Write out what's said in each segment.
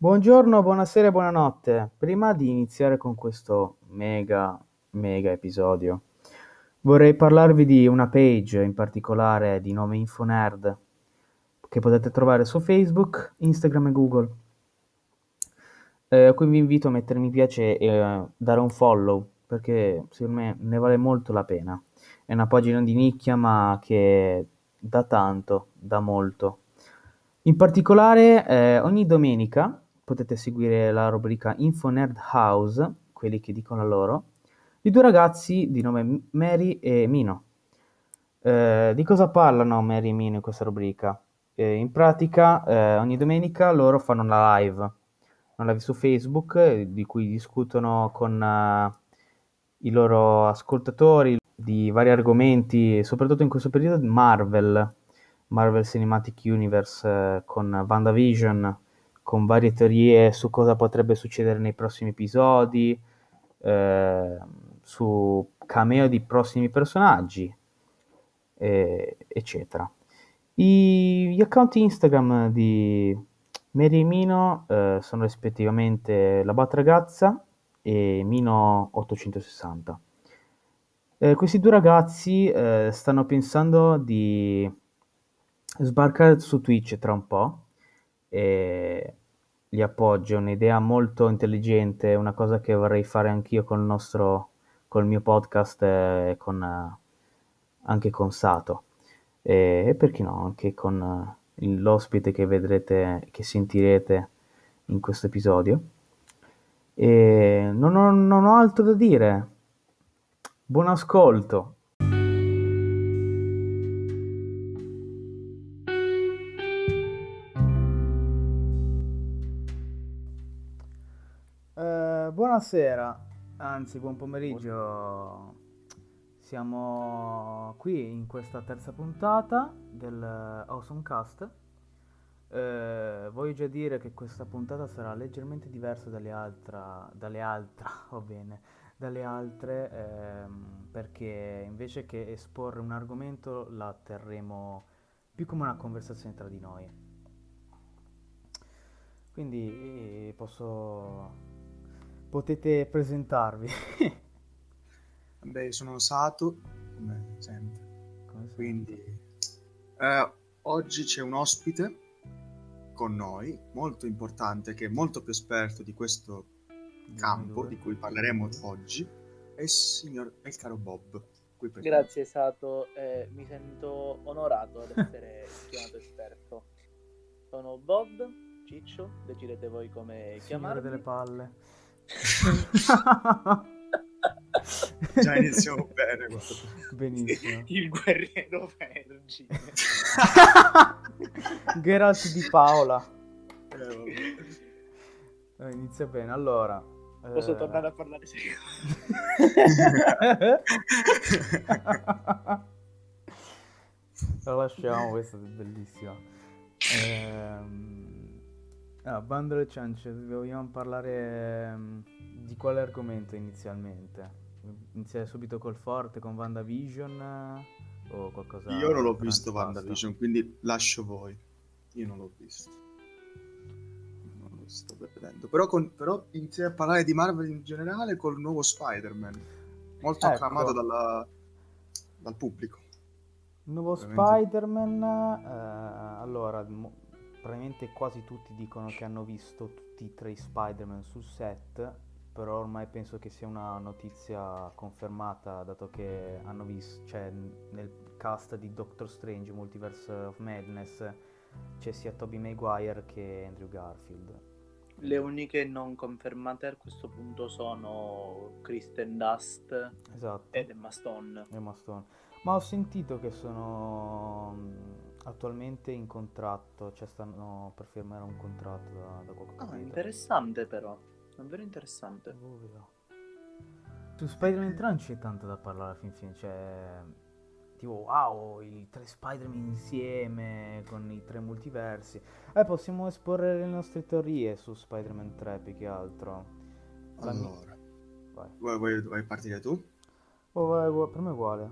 Buongiorno, buonasera buonanotte. Prima di iniziare con questo mega, mega episodio, vorrei parlarvi di una page in particolare di nome InfoNerd che potete trovare su Facebook, Instagram e Google. Eh, a cui vi invito a mettere mi piace e eh, dare un follow perché secondo me ne vale molto la pena. È una pagina di nicchia ma che dà tanto, dà molto. In particolare eh, ogni domenica potete seguire la rubrica Info Nerd House, quelli che dicono loro, di due ragazzi di nome Mary e Mino. Eh, di cosa parlano Mary e Mino in questa rubrica? Eh, in pratica eh, ogni domenica loro fanno una live, una live su Facebook eh, di cui discutono con eh, i loro ascoltatori di vari argomenti, soprattutto in questo periodo Marvel, Marvel Cinematic Universe eh, con WandaVision, con varie teorie su cosa potrebbe succedere nei prossimi episodi, eh, su cameo di prossimi personaggi, eh, eccetera. I, gli account Instagram di Mary e Mino eh, sono rispettivamente La Bat Ragazza e Mino860. Eh, questi due ragazzi eh, stanno pensando di sbarcare su Twitch tra un po' e li appoggio, è un'idea molto intelligente, una cosa che vorrei fare anch'io col nostro, col mio podcast e con, anche con Sato e, e perché no, anche con l'ospite che vedrete, che sentirete in questo episodio. E non ho, non ho altro da dire. Buon ascolto. Buonasera, anzi buon pomeriggio. Siamo qui in questa terza puntata del Awesome Cast. Eh, voglio già dire che questa puntata sarà leggermente diversa dalle, altra, dalle altre, va bene, dalle altre ehm, perché invece che esporre un argomento la terremo più come una conversazione tra di noi. Quindi posso... potete presentarvi. Beh, sono Sato, come sempre. Come Quindi, eh, oggi c'è un ospite con noi, molto importante, che è molto più esperto di questo campo di cui parleremo oggi, è il signor è il caro Bob. Grazie Sato, eh, mi sento onorato ad essere chiamato esperto. Sono Bob, Ciccio, decidete voi come chiamarmi. delle palle. Già iniziamo bene. Guarda. Benissimo. Il guerriero vergine. Geralt di Paola. Eh, inizia bene, allora. Posso eh... tornare a parlare serio? La lasciamo, questa è bellissima. Ehm... Ah, Bando e Ciance, vogliamo parlare um, di quale argomento inizialmente? Iniziare subito col forte, con WandaVision o qualcosa? Io non l'ho visto WandaVision, quindi lascio voi. Io non l'ho visto. Non lo sto vedendo. Però, con, però iniziare a parlare di Marvel in generale col nuovo Spider-Man. Molto ecco. acclamato dalla, dal pubblico. Nuovo Veramente. Spider-Man, eh, allora, mo- probabilmente quasi tutti dicono che hanno visto tutti i tre Spider-Man sul set però ormai penso che sia una notizia confermata dato che hanno visto, cioè nel cast di Doctor Strange Multiverse of Madness c'è sia Tobey Maguire che Andrew Garfield. Le uniche non confermate a questo punto sono Kristen Dust esatto. ed Emma Stone. Emma Stone. Ma ho sentito che sono attualmente in contratto, cioè stanno per firmare un contratto da, da qualche Ah, interessante però. Davvero interessante. Ovvio. Su Spider-Man 3 non c'è tanto da parlare alla fin fine, cioè... Tipo, wow, i tre Spider-Man insieme, con i tre multiversi. Eh, possiamo esporre le nostre teorie su Spider-Man 3 più che altro. Allora. Vai. Vuoi, vuoi, vuoi partire tu? Oh, vai, vai, per me è uguale.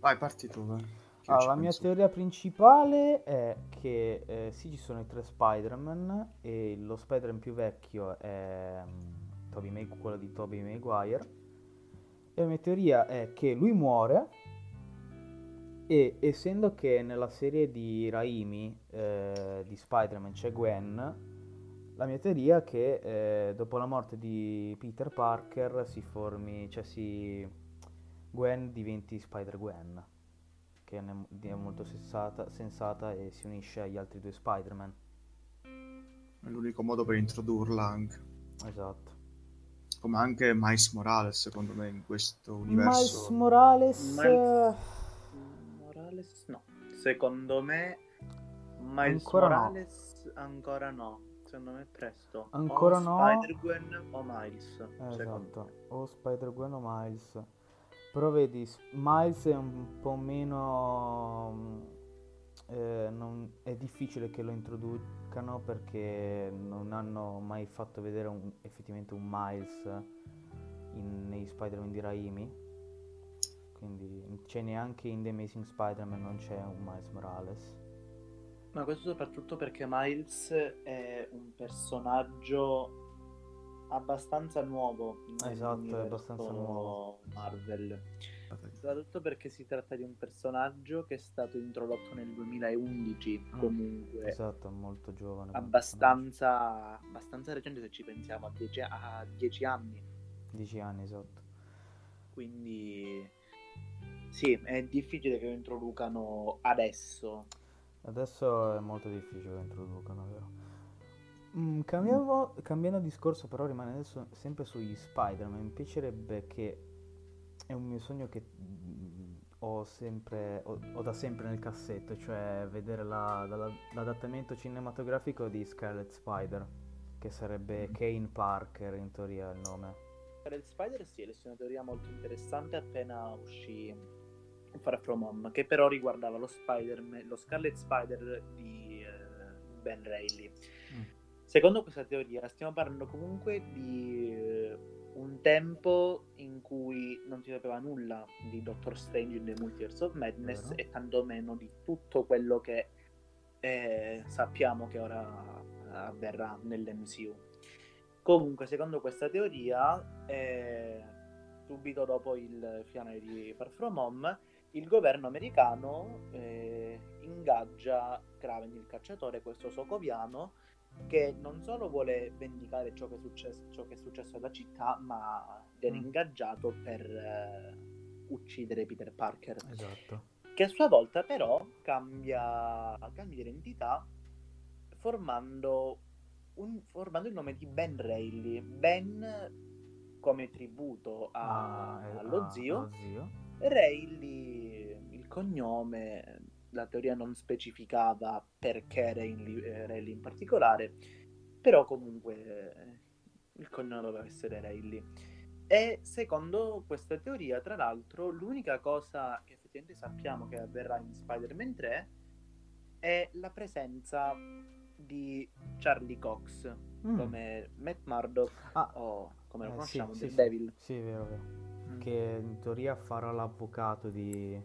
Vai, parti tu, vai. Allora, la mia teoria principale è che eh, sì, ci sono i tre Spider-Man e lo Spider-Man più vecchio è um, Toby Mag- quello di Tobey Maguire. E la mia teoria è che lui muore e essendo che nella serie di Raimi eh, di Spider-Man c'è Gwen, la mia teoria è che eh, dopo la morte di Peter Parker si formi, cioè si Gwen diventi Spider-Gwen, che è molto sensata, sensata e si unisce agli altri due Spider-Man. È l'unico modo per introdurla anche. Esatto. Come anche Miles Morales, secondo me, in questo universo. Miles Morales... Miles... Morales no. Secondo me Miles ancora Morales no. ancora no. Secondo me è presto. Ancora o no. Spider-Gwen o Miles. Esatto. O Spider-Gwen o Miles. Però vedi, Miles è un po' meno... Eh, non, è difficile che lo introducano perché non hanno mai fatto vedere un, effettivamente un Miles in, nei Spider-Man di Raimi. Quindi c'è neanche in The Amazing Spider-Man non c'è un Miles Morales. Ma questo soprattutto perché Miles è un personaggio abbastanza nuovo. Esatto, è abbastanza nuovo. Marvel. Soprattutto perché si tratta di un personaggio che è stato introdotto nel 2011, mm, comunque. Esatto, molto giovane. Abbastanza, abbastanza recente se ci pensiamo, a dieci, a dieci anni. Dieci anni, esatto. Quindi sì, è difficile che lo introducano adesso. Adesso è molto difficile che lo introducano, vero? Mm, cambiamo, cambiando discorso, però rimane adesso sempre sugli Spider-Man. Mi piacerebbe che è un mio sogno che mm, ho, sempre, ho, ho da sempre nel cassetto, cioè vedere la, la, l'adattamento cinematografico di Scarlet Spider, che sarebbe. Kane Parker in teoria il nome. Scarlet Spider sì, è una teoria molto interessante appena uscì Far From Home, che però riguardava lo lo Scarlet Spider di uh, Ben Reilly. Secondo questa teoria stiamo parlando comunque di eh, un tempo in cui non si sapeva nulla di Doctor Strange in The Multiverse of Madness uh-huh. e tantomeno di tutto quello che eh, sappiamo che ora avverrà nell'MCU. Comunque, secondo questa teoria, eh, subito dopo il finale di Far From Home, il governo americano eh, ingaggia Kraven il cacciatore, questo socoviano, che non solo vuole vendicare ciò che è successo, ciò che è successo alla città, ma viene mm. ingaggiato per eh, uccidere Peter Parker. Esatto. Che a sua volta però cambia, cambia identità formando, un, formando, il nome di Ben Reilly. Ben come tributo a, ah, eh, allo, ah, zio. zio. Reilly il cognome la teoria non specificava perché Rayleigh in particolare, però comunque eh, il cognome doveva essere Rayleigh. E secondo questa teoria, tra l'altro, l'unica cosa che effettivamente sappiamo che avverrà in Spider-Man 3 è la presenza di Charlie Cox mm. come Matt Murdock ah. o come lo eh, conosciamo, sì, The sì, Devil. Sì, vero, vero. Mm. Che in teoria farà l'avvocato di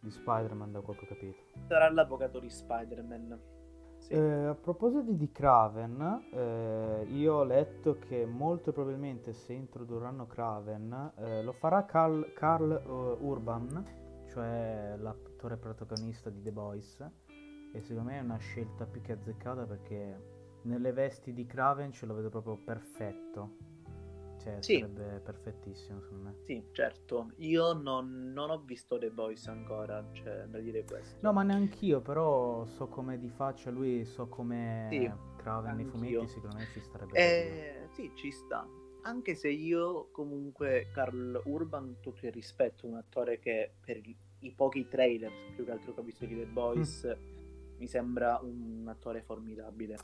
di Spider-Man da quel che ho capito. Sarà l'avvocato di Spider-Man. Sì. Eh, a proposito di Kraven, eh, io ho letto che molto probabilmente se introdurranno Kraven eh, lo farà Carl, Carl uh, Urban, cioè l'attore protagonista di The Boys, e secondo me è una scelta più che azzeccata perché nelle vesti di Kraven ce lo vedo proprio perfetto. Cioè, sì. sarebbe perfettissimo secondo me. Sì, certo. Io non, non, ho visto The Boys ancora, cioè, da dire questo. No, ma neanch'io, però so come di faccia lui, so come sì, Kraven nei fumetti, secondo me ci starebbe. Eh, sì, ci sta. Anche se io comunque, Carl Urban, tutto il rispetto, un attore che per i pochi trailer, più che altro che ho visto di The Boys, mm. mi sembra un attore formidabile.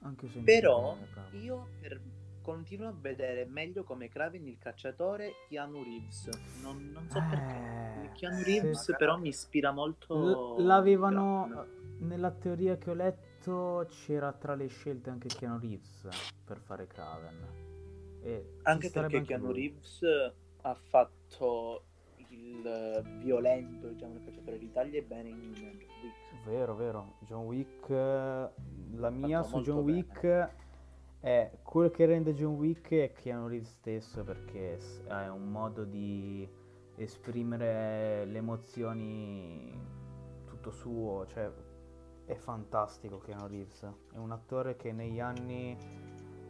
Anche se Però io per continuo a vedere meglio come Kraven il cacciatore Keanu Reeves. Non, non so eh, perché. Keanu Reeves sì. però mi ispira molto. L- l'avevano Kraven. nella teoria che ho letto c'era tra le scelte anche Keanu Reeves per fare Kraven. E anche perché Keanu lui. Reeves ha fatto il violento, diciamo, il cacciatore di taglie bene in John Wick. Vero, vero. John Wick, la mia su John Wick è quello che rende John Wick è Keanu Reeves stesso perché è un modo di esprimere le emozioni tutto suo, cioè è fantastico Keanu Reeves, è un attore che negli anni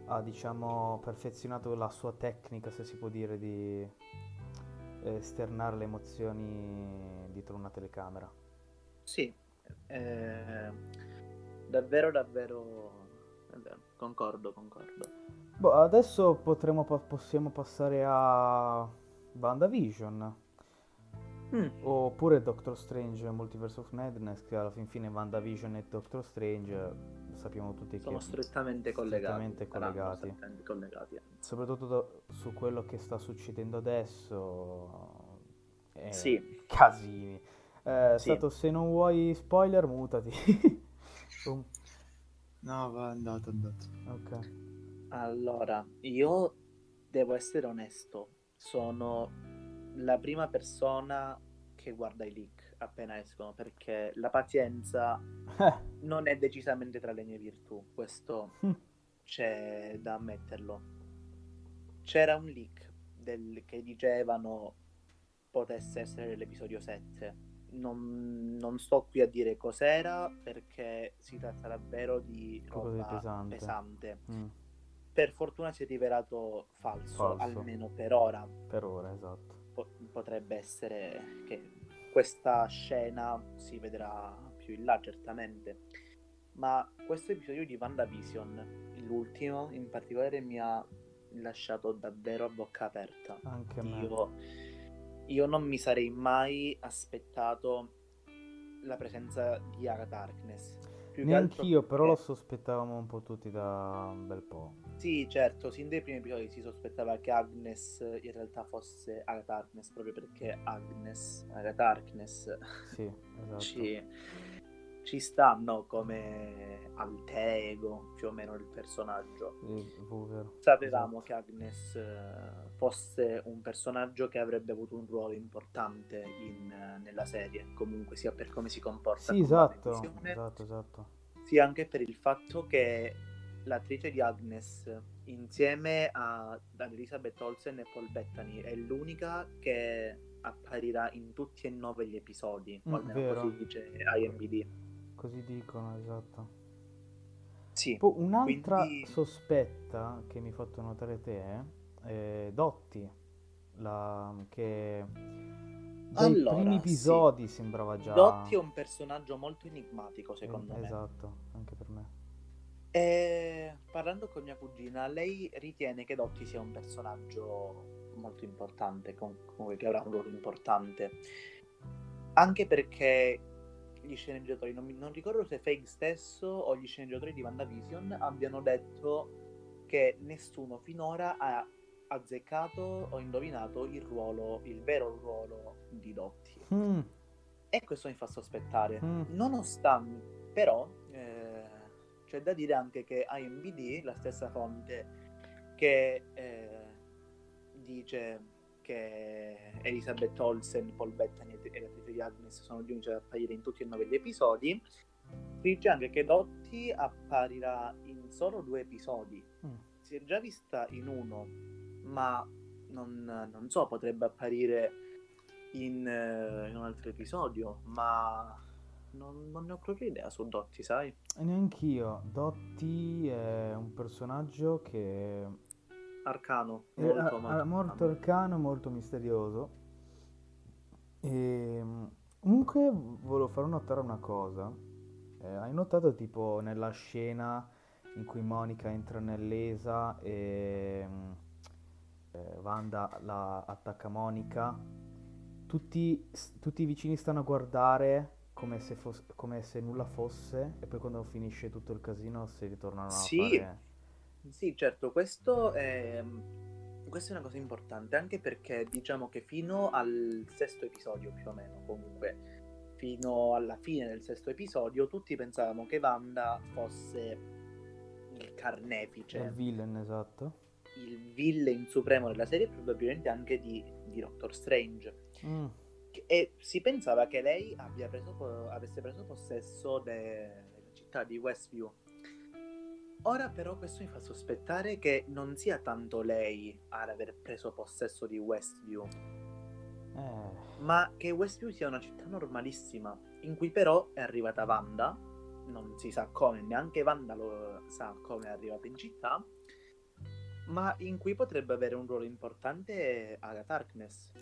ha diciamo perfezionato la sua tecnica, se si può dire, di esternare le emozioni dietro una telecamera. Sì, eh, davvero, davvero, davvero, concordo, concordo. Boh, adesso potremo, possiamo passare a WandaVision. Mm. Oppure Doctor Strange Multiverse of Madness, che alla fin fine WandaVision e Doctor Strange sappiamo tutti sono che strettamente collegati. Strettamente collegati. Strettamente collegati Soprattutto do, su quello che sta succedendo adesso. Eh, sì. Casini. Eh, sì. Stato, se non vuoi spoiler, mutati. no, va andato, andato. Ok. Allora, io devo essere onesto. Sono la prima persona che guarda i leak appena escono perché la pazienza non è decisamente tra le mie virtù, questo c'è da ammetterlo. C'era un leak del, che dicevano potesse essere l'episodio 7. Non, non, sto qui a dire cos'era perché si tratta davvero di roba pesante. pesante. Mm. Per fortuna si è rivelato falso, falso, almeno per ora. Per ora, esatto. Po- potrebbe essere che questa scena si vedrà più in là certamente. Ma questo episodio di WandaVision, l'ultimo in particolare, mi ha lasciato davvero a bocca aperta. Anche a me. Io, io non mi sarei mai aspettato la presenza di Ara Darkness. Neanch'io, però lo sospettavamo un po' tutti da un bel po'. Sì, certo, sin dai primi episodi si sospettava che Agnes in realtà fosse Agatha Harkness, proprio perché Agnes, Agatha Harkness, sì, esatto. ci, ci stanno come alter ego più o meno il personaggio. Sì, Sapevamo esatto. che Agnes eh, fosse un personaggio che avrebbe avuto un ruolo importante in, nella serie, comunque sia per come si comporta. Sì, esatto, esatto, esatto. Sia anche per il fatto che l'attrice di Agnes insieme a, ad Elizabeth Olsen e Paul Bettany è l'unica che apparirà in tutti e nove gli episodi, mm, almeno vero. così dice IMBD. Così dicono, esatto. Sì. Poi un'altra quindi... sospetta che mi ha fatto notare te è Dotti, la... che dai allora, primi episodi sì. sembrava già... Dotti è un personaggio molto enigmatico secondo eh, me. Esatto, anche per me. E parlando con mia cugina, lei ritiene che Dotti sia un personaggio molto importante, comunque che avrà un ruolo importante. Anche perché gli sceneggiatori, non, non ricordo se Fake stesso o gli sceneggiatori di WandaVision abbiano detto che nessuno finora ha azzeccato o indovinato il ruolo, il vero ruolo di Dotti. Mm. E questo mi fa sospettare. Mm. Nonostante, però, c'è da dire anche che IMBD, la stessa fonte che eh, dice che Elizabeth Olsen, Paul Bettany e l'attrice di Agnes sono gli unici ad apparire in tutti e nove gli episodi, dice anche che Dotti apparirà in solo due episodi. Mm. Si è già vista in uno, ma non, non so, potrebbe apparire in, uh, in un altro episodio, ma non, non, ne ho proprio idea su Dotti, sai? E neanch'io. Dotti è un personaggio che... Arcano. Molto, è, molto, molto arcano, molto misterioso. E ehm, comunque volevo far notare una cosa. Eh, hai notato tipo nella scena in cui Monica entra nell'ESA e eh, Wanda la attacca Monica? Tutti, tutti i vicini stanno a guardare come se, fosse, come se nulla fosse e poi quando finisce tutto il casino si ritornano sì, a fare... Sì, certo, questo è, questa è una cosa importante anche perché diciamo che fino al sesto episodio più o meno comunque fino alla fine del sesto episodio tutti pensavamo che Wanda fosse il carnefice. Il villain, esatto. il villain supremo della serie, probabilmente anche di, di Doctor Strange. Mm. E si pensava che lei preso, avesse preso possesso della città di Westview. Ora però questo mi fa sospettare che non sia tanto lei ad aver preso possesso di Westview, eh. ma che Westview sia una città normalissima, in cui però è arrivata Wanda, non si sa come, neanche Wanda lo sa come è arrivata in città, ma in cui potrebbe avere un ruolo importante Agatha Harkness.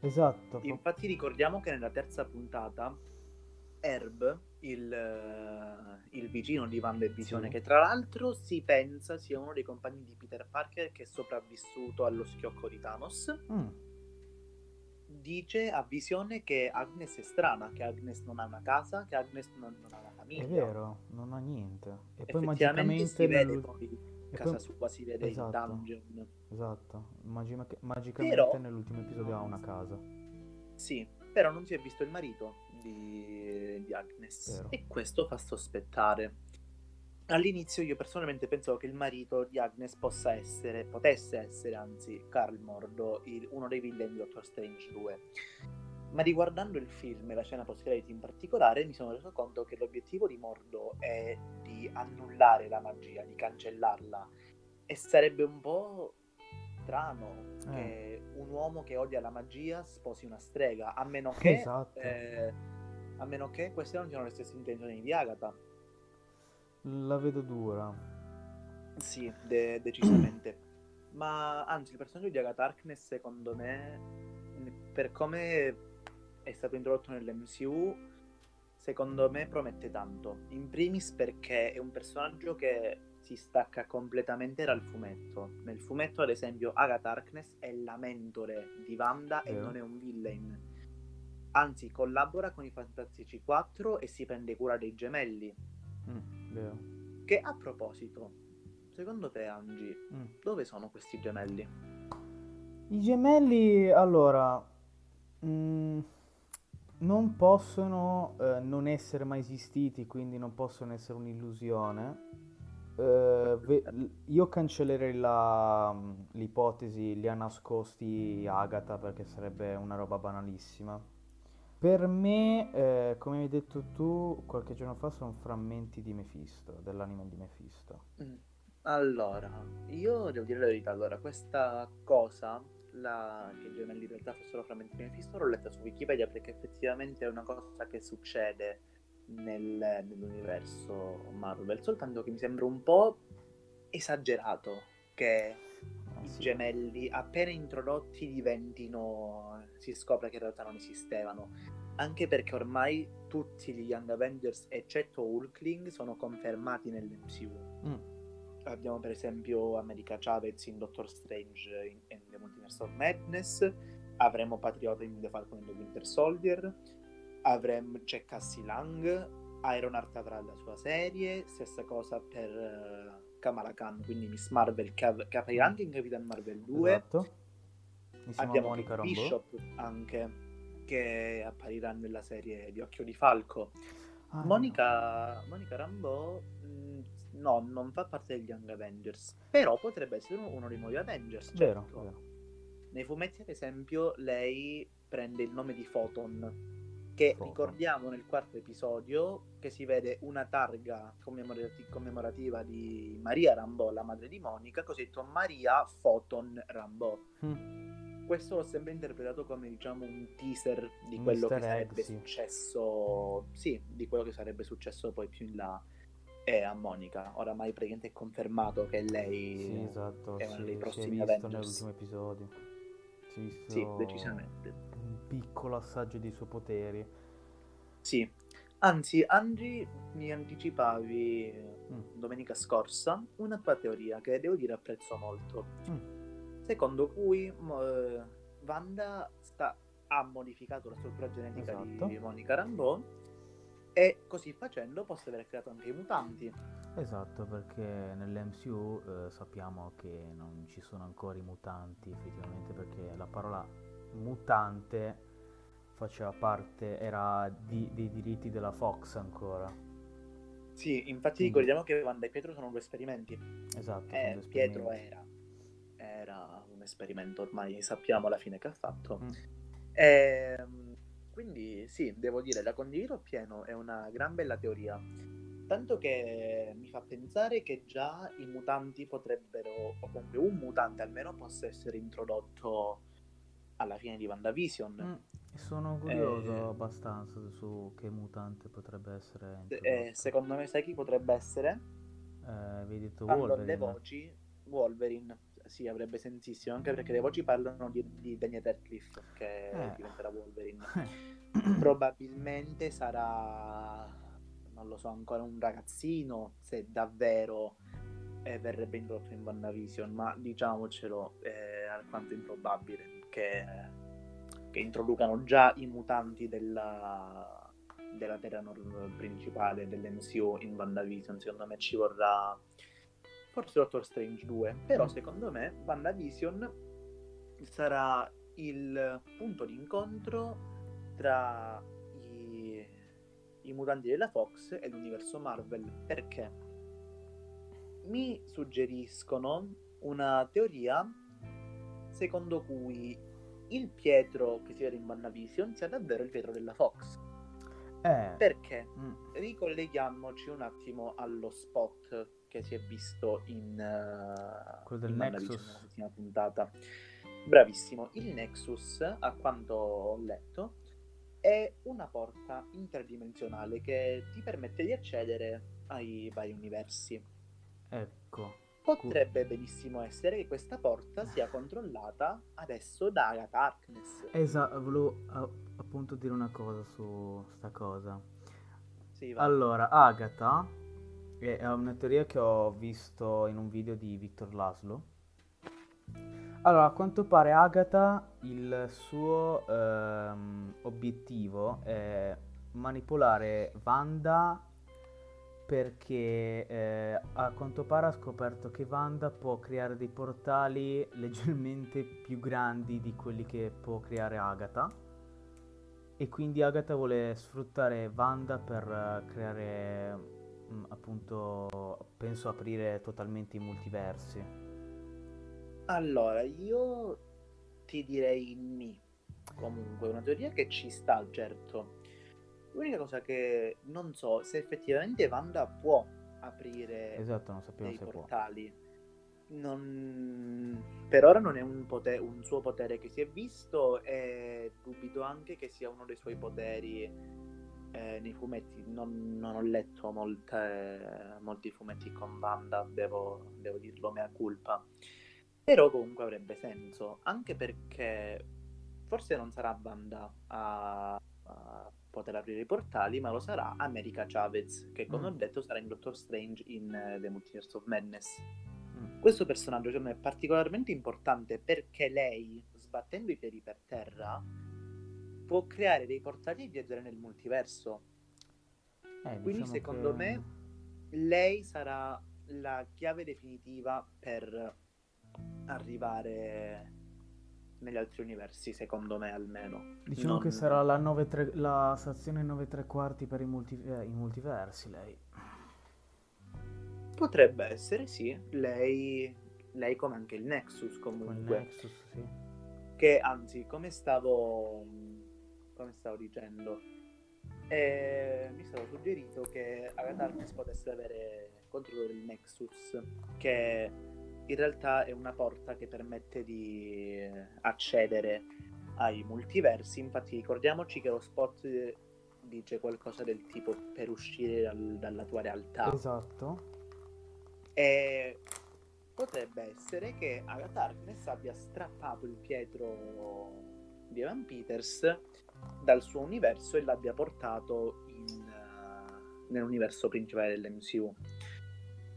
Esatto. Infatti ricordiamo che nella terza puntata Herb, il, uh, il vicino di Wanda e Visione, sì. che tra l'altro si pensa sia uno dei compagni di Peter Parker che è sopravvissuto allo schiocco di Thanos, mm. dice a Visione che Agnes è strana, che Agnes non ha una casa, che Agnes non, non ha una famiglia. È vero, non ha niente. E poi magicamente si vede poi casa poi... sua, si vede esatto. il dungeon. Esatto, Magic- magicamente Però... nell'ultimo episodio ha una casa. Sì, però non si è visto il marito di, di Agnes. Vero. E questo fa sospettare. All'inizio io personalmente pensavo che il marito di Agnes possa essere, potesse essere anzi, Carl Mordo, il, uno dei villain di Doctor Strange 2. Ma riguardando il film e la scena post-credit in particolare, mi sono reso conto che l'obiettivo di Mordo è di annullare la magia, di cancellarla. E sarebbe un po' strano eh. che un uomo che odia la magia sposi una strega, a meno che, esatto. eh, a meno che queste non siano le stesse intenzioni di Agatha. La vedo dura. Sì, de- decisamente. Ma anzi, il personaggio di Agatha Harkness, secondo me, per come è stato introdotto nell'MCU, secondo me promette tanto. In primis perché è un personaggio che si stacca completamente dal fumetto. Nel fumetto, ad esempio, Agatha Harkness è la mentore di Wanda e non è un villain. Anzi, collabora con i Fantastici 4 e si prende cura dei gemelli. Mm, vero. Che a proposito, secondo te, Angie, mm. dove sono questi gemelli? I gemelli, allora, mh, mm, non possono eh, non essere mai esistiti, quindi non possono essere un'illusione. Eh, ve- io cancellerei la, l'ipotesi li ha nascosti Agatha perché sarebbe una roba banalissima. Per me, eh, come hai detto tu qualche giorno fa, sono frammenti di Mephisto, dell'anime di Mephisto. Mm. Allora, io devo dire la verità, allora, questa cosa la... che in realtà fossero frammenti di Mephisto l'ho letta su Wikipedia perché effettivamente è una cosa che succede nel, nell'universo Marvel, soltanto che mi sembra un po' esagerato che eh, i gemelli appena introdotti diventino si scopre che in realtà non esistevano. Anche perché ormai tutti gli Young Avengers eccetto Hulkling sono confermati nell'MCU mm. Abbiamo per esempio America Chavez in Doctor Strange in, in The Multiverse of Madness, avremo Patriota in The Falcon and the Winter Soldier, avremo, c'è Cassie Lang, Iron Heart avrà la sua serie, stessa cosa per uh, Kamala Khan, quindi Miss Marvel che, aprirà anche in Capitan Marvel 2. Esatto. Abbiamo Monica Bishop anche che apparirà nella serie di Occhio di Falco. Ah, Monica, no. Monica Rambeau no, non fa parte degli Young Avengers, però potrebbe essere uno, uno dei nuovi Avengers. Certo. Vero, vero. Nei fumetti, ad esempio, lei prende il nome di Photon, che Photon. ricordiamo nel quarto episodio che si vede una targa commemorati- commemorativa di Maria Rambeau, la madre di Monica, cosiddetto Maria Photon Rambeau. Mm. Questo l'ho sempre interpretato come diciamo un teaser di quello Mister che sarebbe egg, successo, sì, di quello che sarebbe successo poi più in là è a Monica. Oramai praticamente è confermato che lei sì, esatto, è uno sì, dei prossimi Avengers. nell'ultimo episodio. Sì, sì, decisamente. Piccolo assaggio dei suoi poteri. Sì. Anzi, Angie, mi anticipavi mm. domenica scorsa una tua teoria che devo dire apprezzo molto. Mm. Secondo cui uh, Wanda sta, ha modificato la struttura genetica esatto. di Monica Rambeau e così facendo posso aver creato anche i mutanti. Esatto, perché nell'MCU eh, sappiamo che non ci sono ancora i mutanti effettivamente perché la parola mutante faceva parte, era di, dei diritti della Fox ancora. Sì, infatti Quindi... ricordiamo che Wanda e Pietro sono due esperimenti. Esatto. Eh, Pietro era era un esperimento, ormai sappiamo alla fine che ha fatto. Mm. E, ehm, quindi sì, devo dire, la condivido appieno, è una gran bella teoria. Tanto che mi fa pensare che già i mutanti potrebbero, o comunque un mutante almeno, possa essere introdotto alla fine di WandaVision. Mm, sono curioso eh, abbastanza su che mutante potrebbe essere. Eh, secondo me, sai chi potrebbe essere? Eh, vi detto Wolverine. Allora, le voci Wolverine sì, avrebbe sensissimo, anche perché le voci parlano di, di Daniel Radcliffe che eh. diventerà Wolverine. Probabilmente sarà, non lo so, ancora un ragazzino, se davvero eh, verrebbe introdotto in WandaVision, ma diciamocelo, è alquanto improbabile che, che introducano già i mutanti della, della terra principale dell'MCU in WandaVision. Secondo me ci vorrà forse Doctor Strange 2, però secondo me WandaVision sarà il punto di incontro tra i, i mutanti della Fox e l'universo Marvel, perché? Mi suggeriscono una teoria secondo cui il Pietro che si vede in WandaVision sia davvero il Pietro della Fox. Eh. Perché? Mm. Ricolleghiamoci un attimo allo spot che si è visto in, uh, Quello del in Nexus. nella puntata. Bravissimo. Il Nexus, a quanto ho letto, è una porta interdimensionale che ti permette di accedere ai vari universi. Ecco. Potrebbe benissimo essere che questa porta sia controllata adesso da Agatha Harkness. Esatto, volevo appunto dire una cosa su sta cosa. Sì, allora, Agatha è una teoria che ho visto in un video di Victor Laszlo. Allora, a quanto pare Agatha, il suo ehm, obiettivo è manipolare Wanda perché eh, a quanto pare ha scoperto che Wanda può creare dei portali leggermente più grandi di quelli che può creare Agatha e quindi Agatha vuole sfruttare Wanda per uh, creare Mm, appunto penso aprire totalmente i multiversi. Allora, io ti direi ni. Comunque, una teoria che ci sta, certo. L'unica cosa che non so se effettivamente Wanda può aprire esatto, non dei portali. Non... Per ora non è un, potere, un suo potere che si è visto e dubito anche che sia uno dei suoi poteri eh, nei fumetti non, non ho letto molte, molti fumetti con Wanda, devo, devo dirlo mea culpa. Però comunque avrebbe senso, anche perché forse non sarà Wanda a, a poter aprire i portali, ma lo sarà America Chavez, che come mm. ho detto sarà in Doctor Strange in uh, The Multiverse of Madness. Mm. Questo personaggio secondo me è particolarmente importante perché lei, sbattendo i piedi per terra, può creare dei portali e viaggiare nel multiverso. Eh, Quindi diciamo secondo che... me lei sarà la chiave definitiva per arrivare negli altri universi, secondo me almeno. Diciamo non... che sarà la, 9, la stazione 9 3 quarti per i, multi... eh, i multiversi, lei. Potrebbe essere, sì. Lei, lei come anche il Nexus comunque. Il Nexus, sì. Che anzi, come stavo come stavo dicendo, e mi è stato suggerito che Agatha Harkness potesse avere controllo del Nexus, che in realtà è una porta che permette di accedere ai multiversi. Infatti, ricordiamoci che lo spot dice qualcosa del tipo per uscire dal, dalla tua realtà. Esatto. E potrebbe essere che Agatha Harkness abbia strappato il Pietro di Evan Peters dal suo universo e l'abbia portato in, uh, nell'universo principale dell'MCU.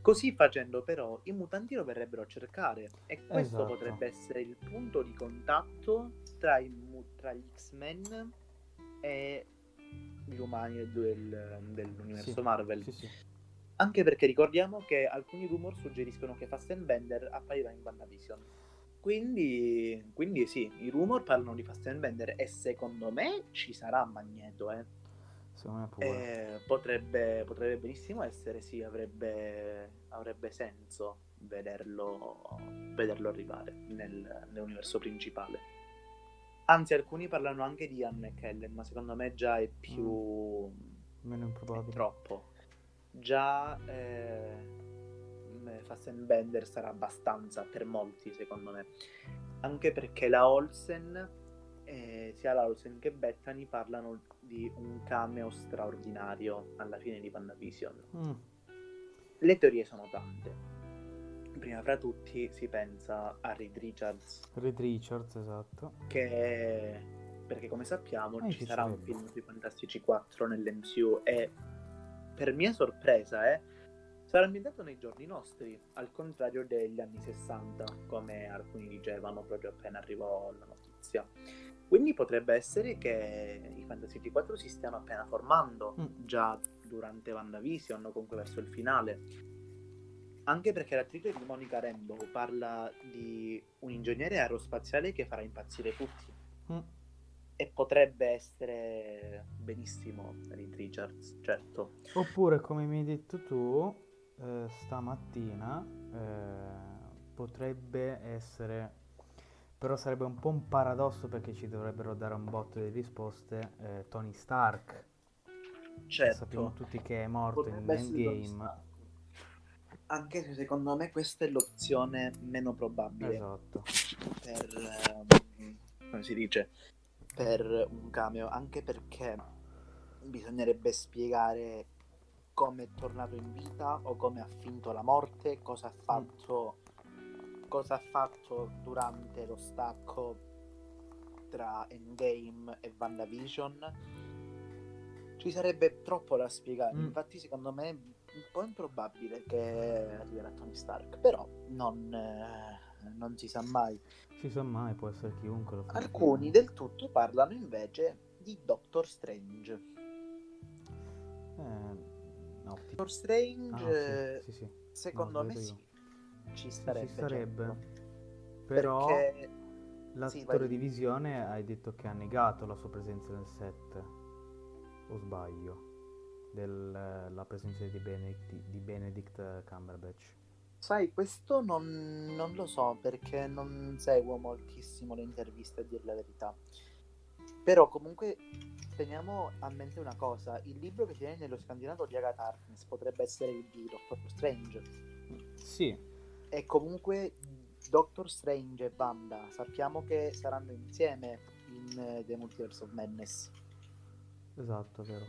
Così facendo però i mutanti lo verrebbero a cercare e questo esatto. potrebbe essere il punto di contatto tra, mu- tra gli X-Men e gli umani del, dell'universo sì, Marvel. Sì, sì. Anche perché ricordiamo che alcuni rumor suggeriscono che Fassbender apparirà in WandaVision. Quindi, quindi sì, i rumor parlano di Fast and Bender e secondo me ci sarà Magneto, eh. Secondo me pure. Eh, potrebbe, potrebbe benissimo essere, sì, avrebbe, avrebbe senso. vederlo, vederlo arrivare nel, nell'universo principale. Anzi, alcuni parlano anche di Anne Kellen, ma secondo me già è più... Mm. Meno improbabile. troppo. Già eh, Fassbender sarà abbastanza per molti, secondo me. Anche perché la Olsen, eh, sia la Olsen che Bethany parlano di un cameo straordinario alla fine di WandaVision. Mm. Le teorie sono tante. Prima fra tutti si pensa a Reed Richards. Reed Richards, esatto. Che perché come sappiamo eh, ci sarà un film sui Fantastici 4 nell'MCU e per mia sorpresa eh, sarà ambientato nei giorni nostri, al contrario degli anni 60, come alcuni dicevano proprio appena arrivò la notizia. Quindi potrebbe essere che i Fantasy 4 si stiano appena formando mm. già durante WandaVision o comunque verso il finale. Anche perché l'attrice di Monica Rambo parla di un ingegnere aerospaziale che farà impazzire tutti. Mm. E potrebbe essere benissimo Reed Richards, certo. Oppure, come mi hai detto tu, eh, stamattina eh, potrebbe essere però sarebbe un po' un paradosso perché ci dovrebbero dare un botto di risposte eh, Tony Stark. Certo. Sappiamo tutti che è morto potrebbe in Endgame. Anche se secondo me questa è l'opzione meno probabile. Esatto. Per um, come si dice? Per un cameo. Anche perché bisognerebbe spiegare come è tornato in vita o come ha finto la morte, cosa ha mm. fatto, mm. Cosa ha fatto durante lo stacco tra Endgame e WandaVision. Ci sarebbe troppo da spiegare, mm. infatti secondo me è un po' improbabile che arriverà Tony Stark, però non, eh, non si sa mai. Si sa mai, può essere chiunque. Alcuni del tutto parlano invece di Doctor Strange. Eh, No, Doctor Strange, ah, sì, sì, sì. secondo no, me sì, ci starebbe. Ci starebbe. Certo. Però Perché... l'attore di visione hai detto che ha negato la sua presenza nel set, o sbaglio, della presenza di Benedict, di Benedict Cumberbatch. Sai, questo non, non, lo so perché non seguo moltissimo le interviste a dire la verità. Però comunque teniamo a mente una cosa, il libro che tiene nello scandinavo di Agatha Harkness potrebbe essere il di Doctor Strange. Sì. E comunque Doctor Strange e Wanda sappiamo che saranno insieme in uh, The Multiverse of Madness. Esatto, vero.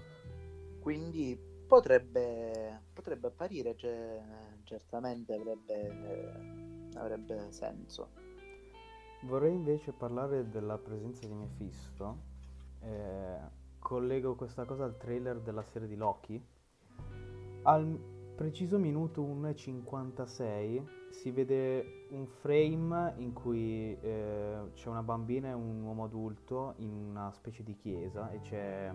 Quindi potrebbe, potrebbe apparire, cioè, certamente avrebbe, eh, avrebbe senso. Vorrei invece parlare della presenza di Mephisto. Eh, collego questa cosa al trailer della serie di Loki. Al preciso minuto 1.56 si vede un frame in cui eh, c'è una bambina e un uomo adulto in una specie di chiesa e c'è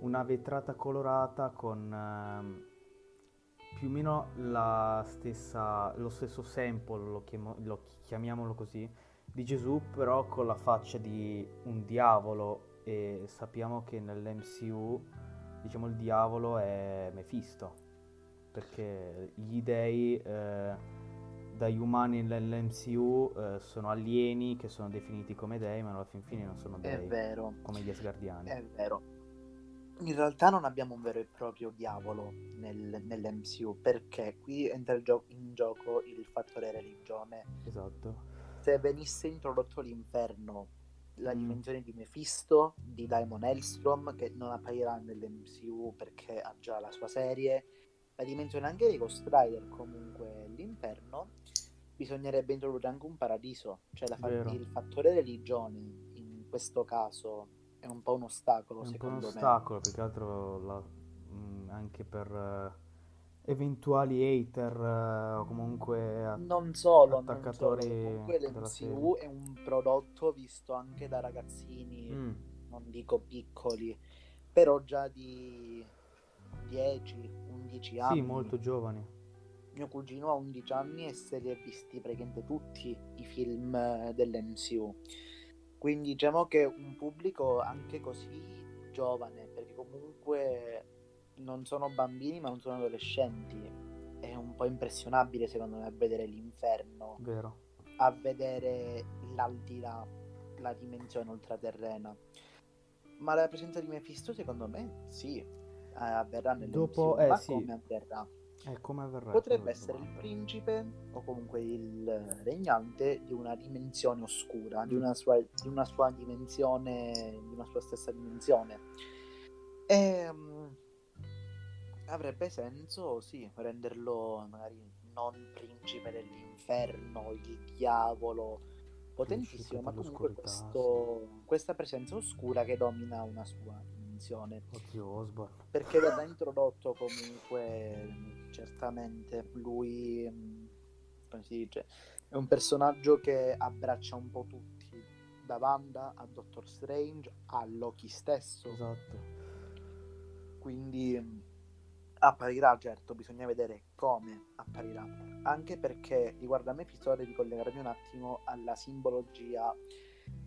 una vetrata colorata con eh, più o meno stessa, lo stesso sample, lo, chiamo, lo chiamiamolo così, di Gesù però con la faccia di un diavolo. E sappiamo che nell'MCU diciamo il diavolo è Mephisto perché gli dei eh, dagli umani nell'MCU eh, sono alieni che sono definiti come dei ma alla fin fine non sono dei è vero. come gli asgardiani. È vero. In realtà non abbiamo un vero e proprio diavolo nel, nell'MCU perché qui entra in, gio- in gioco il fattore religione. Esatto. Se venisse introdotto l'inferno, la mm. dimensione di Mephisto, di Daimon Hellstrom, che non apparirà nell'MCU perché ha già la sua serie, la dimensione anche di Ghost Rider, comunque l'inferno, bisognerebbe introdurre anche un paradiso, cioè fa- il fattore religione in questo caso è un po' un ostacolo, è secondo po' un ostacolo, più che altro la, mh, anche per... Uh eventuali hater uh, o comunque non solo, attaccatori non solo. comunque l'MCU è un prodotto visto anche da ragazzini mm. non dico piccoli però già di 10 11 anni. sì molto giovani mio cugino ha 11 anni e se li ha visti praticamente tutti i film eh, dell'MCU quindi diciamo che un pubblico anche così giovane perché comunque non sono bambini ma non sono adolescenti. È un po' impressionabile secondo me a vedere l'inferno, Vero. a vedere l'aldilà, la dimensione ultraterrena. Ma la presenza di Mephisto secondo me sì, eh, avverrà nel Dopo- eh, ma sì. come avverrà? E come avverrà? Potrebbe essere il domanda. principe o comunque il regnante di una dimensione oscura, di Mm. una sua, di una sua dimensione, di una sua stessa dimensione. E, mm, avrebbe senso, sì, renderlo magari non principe dell'inferno, il diavolo, potentissimo, ma comunque questo- questa presenza oscura che domina una sua dimensione Oddio, Osborn. perché verrà introdotto comunque certamente lui mh, come si dice è un personaggio che abbraccia un po' tutti da Wanda a Doctor Strange a Loki stesso. Esatto. quindi mh, apparirà certo bisogna vedere come apparirà. Anche perché riguardo a me vorrei ricollegarmi un attimo alla simbologia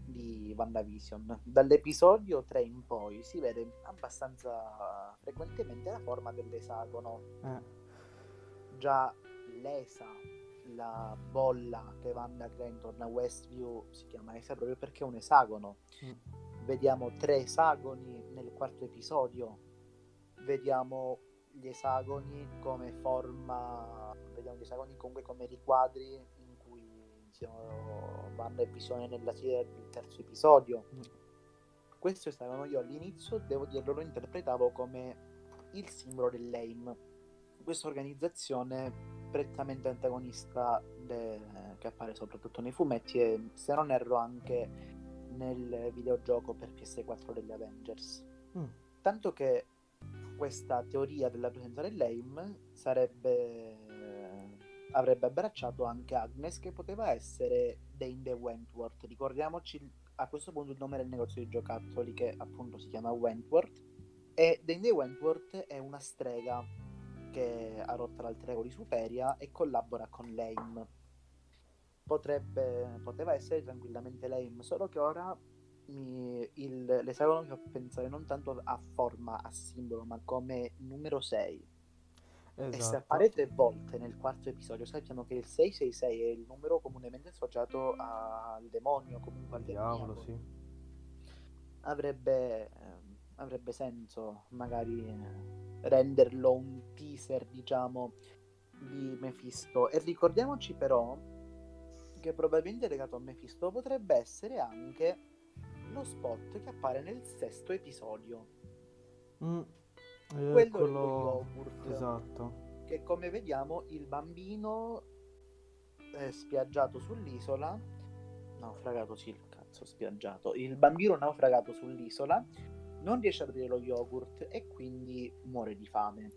di WandaVision. Dall'episodio 3 in poi si vede abbastanza frequentemente la forma dell'esagono. Eh, già l'ESA la bolla che Wanda crea intorno a Westview si chiama ESA proprio perché è un esagono. Mm, vediamo tre esagoni nel quarto episodio. Vediamo gli esagoni come forma vediamo gli esagoni comunque come riquadri in cui siamo Wanda e Visione nella serie del terzo episodio. Mm. questo esagono io all'inizio devo dirlo lo interpretavo come il simbolo dell'AIM questa organizzazione prettamente antagonista de- che appare soprattutto nei fumetti e se non erro anche nel videogioco per PS4 degli Avengers. Mm. Tanto che questa teoria della presenza dell'AIM sarebbe avrebbe abbracciato anche Agnes che poteva essere Dane Wentworth. Ricordiamoci a questo punto il nome del negozio di giocattoli che appunto si chiama Wentworth e Dane Wentworth è una strega che ha rotto l'alter ego di Superia e collabora con l'AIM. Potrebbe, poteva essere tranquillamente l'AIM, solo che ora mi, il, l'esagono mi fa pensare non tanto a forma, a simbolo, ma come numero 6. E se Esatto. appare tre volte nel quarto episodio, sappiamo che il 666 è il numero comunemente associato al demonio, comunque al diavolo, sì. Avrebbe, avrebbe senso magari eh, renderlo un teaser, diciamo, di Mephisto. E ricordiamoci però che probabilmente legato a Mephisto potrebbe essere anche lo spot che appare nel sesto episodio. Mm, Quello eh, è quello... yogurt. Esatto. che come vediamo il bambino è spiaggiato sull'isola naufragato sì cazzo spiaggiato il bambino naufragato sull'isola non riesce a bere lo yogurt e quindi muore di fame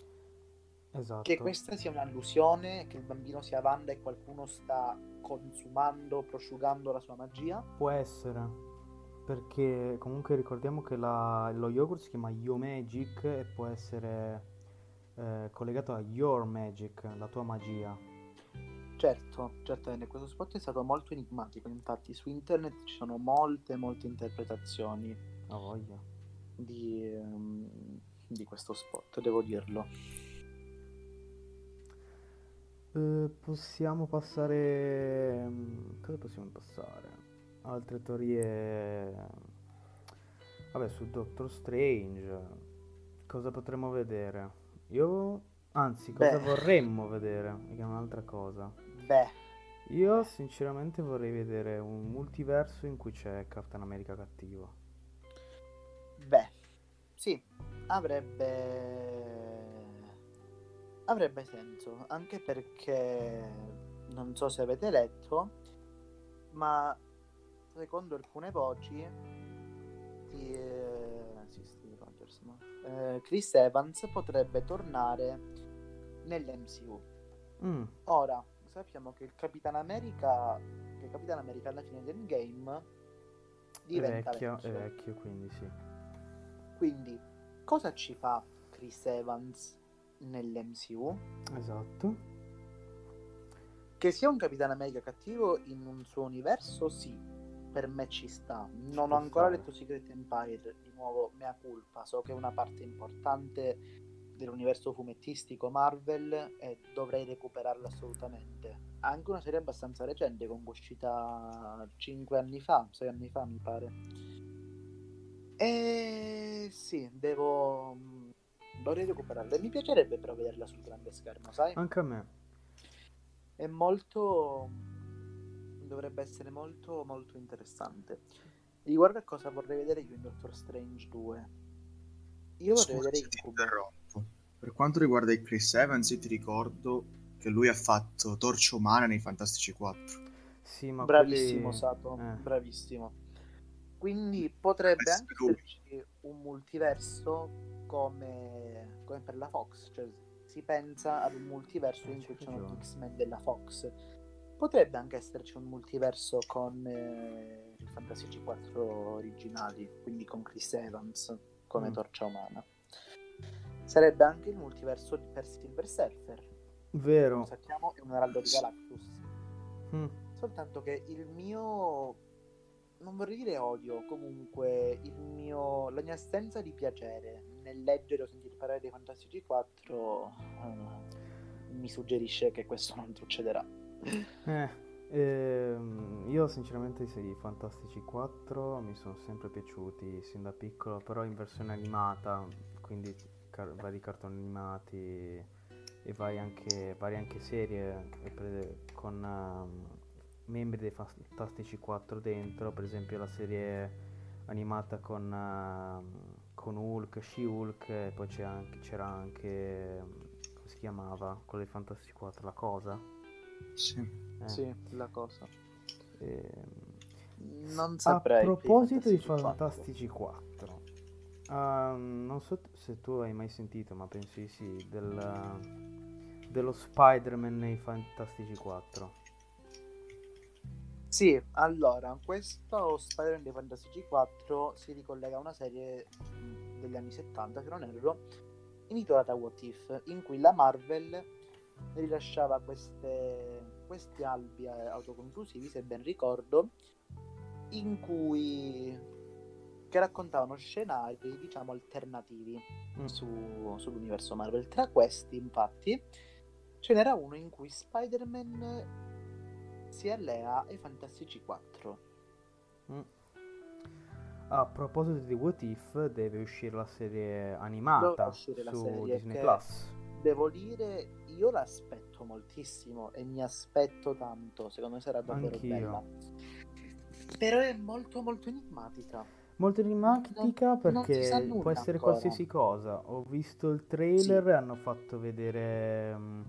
Esatto. che questa sia un'allusione che il bambino sia Wanda e qualcuno sta consumando prosciugando la sua magia Può essere. Perché comunque ricordiamo che la- lo yogurt si chiama Yo Magic e può essere eh, collegato a Your Magic, la tua magia. certo certamente questo spot è stato molto enigmatico infatti su internet ci sono molte molte interpretazioni Ha voglia. Di, ehm, di questo spot, devo dirlo. Eh, possiamo passare... mm, Cosa possiamo passare? Altre teorie... Vabbè, su Doctor Strange. Cosa potremmo vedere? Io... Anzi, cosa Beh. vorremmo vedere? Che è un'altra cosa. Beh, Io sinceramente vorrei vedere un multiverso in cui c'è Captain America cattivo. Sì, avrebbe avrebbe senso, anche perché non so se avete letto, ma secondo alcune voci di, eh, sì, Steve Rogers, no? Eh, Chris Evans potrebbe tornare nell'MCU. Mm, Ora, sappiamo che il Capitan America, che Capitan America alla fine del game è diventa vecchio, è vecchio. vecchio, quindi sì. Quindi, cosa ci fa Chris Evans nell'MCU? Esatto. Che sia un Capitan America cattivo in un suo universo, sì, per me ci sta. Non ho ancora letto Secret Empire, di nuovo, mea culpa, so che è una parte importante dell'universo fumettistico Marvel e dovrei recuperarla assolutamente. Anche una serie abbastanza recente, con uscita 5 anni fa, 6 anni fa mi pare. E sì, devo... Dovrei recuperarla. E mi piacerebbe però vederla sul grande schermo, sai? Anche a me. È molto... Dovrebbe essere molto, molto interessante. Riguardo a cosa vorrei vedere io in Doctor Strange 2. Io vorrei Scusa vedere Incubo. interrompo. Per quanto riguarda il Chris Evans, io ti ricordo che lui ha fatto Torcia Umana nei Fantastici 4. Sì, ma Bravissimo quelli- Sato, eh. bravissimo. Quindi potrebbe Questo anche esserci un multiverso come, come per la Fox, cioè si pensa ad un multiverso in c'è cui ci sono gli X-Men della Fox. Potrebbe anche esserci un multiverso con eh, i Fantastici 4 originali, quindi con Chris Evans come Mm. Torcia Umana. Sarebbe anche il multiverso di- per Silver Surfer, Vero. come sappiamo è un araldo di Galactus. Mm. Soltanto che il mio non vorrei dire odio, comunque mio la mia assenza di piacere nel leggere o sentire parlare dei Fantastici 4 eh, mi suggerisce che questo non succederà. Eh, ehm, io sinceramente i Fantastici 4 mi sono sempre piaciuti sin da piccolo, però in versione animata, quindi car- vari cartoni animati e vari anche, varie anche serie con ehm, membri dei Fantastici 4 dentro, per esempio la serie animata con, ehm, con Hulk, She-Hulk, e poi c'è anche- c'era anche, come si chiamava, quello dei Fantastici 4, la cosa? Sì. Eh. Sì, la cosa. Ehm, Non a saprei. i proposito di Fantastici 4. Fantastici 4, ehm, non so t- se tu hai mai sentito, ma penso di sì, del, dello Spider-Man nei Fantastici 4. Sì, allora, questo Spider-Man dei Fantastici 4 si ricollega a una serie degli anni 70, se non erro, intitolata What If, in cui la Marvel rilasciava queste, questi albi eh, autoconclusivi, se ben ricordo, in cui che raccontavano scenari, diciamo, alternativi Mm. su- sull'universo Marvel. Tra questi, infatti, ce n'era uno in cui Spider-Man si allea ai Fantastici 4. Mm. A proposito di What If, deve uscire la serie animata su serie Disney Plus. Devo dire, io l'aspetto moltissimo e mi aspetto tanto. Secondo me sarà davvero Anch'io. bella. Però è molto molto enigmatica. Molto enigmatica Non- non perché nulla può essere ancora. qualsiasi cosa. Ho visto il trailer e hanno fatto vedere mm,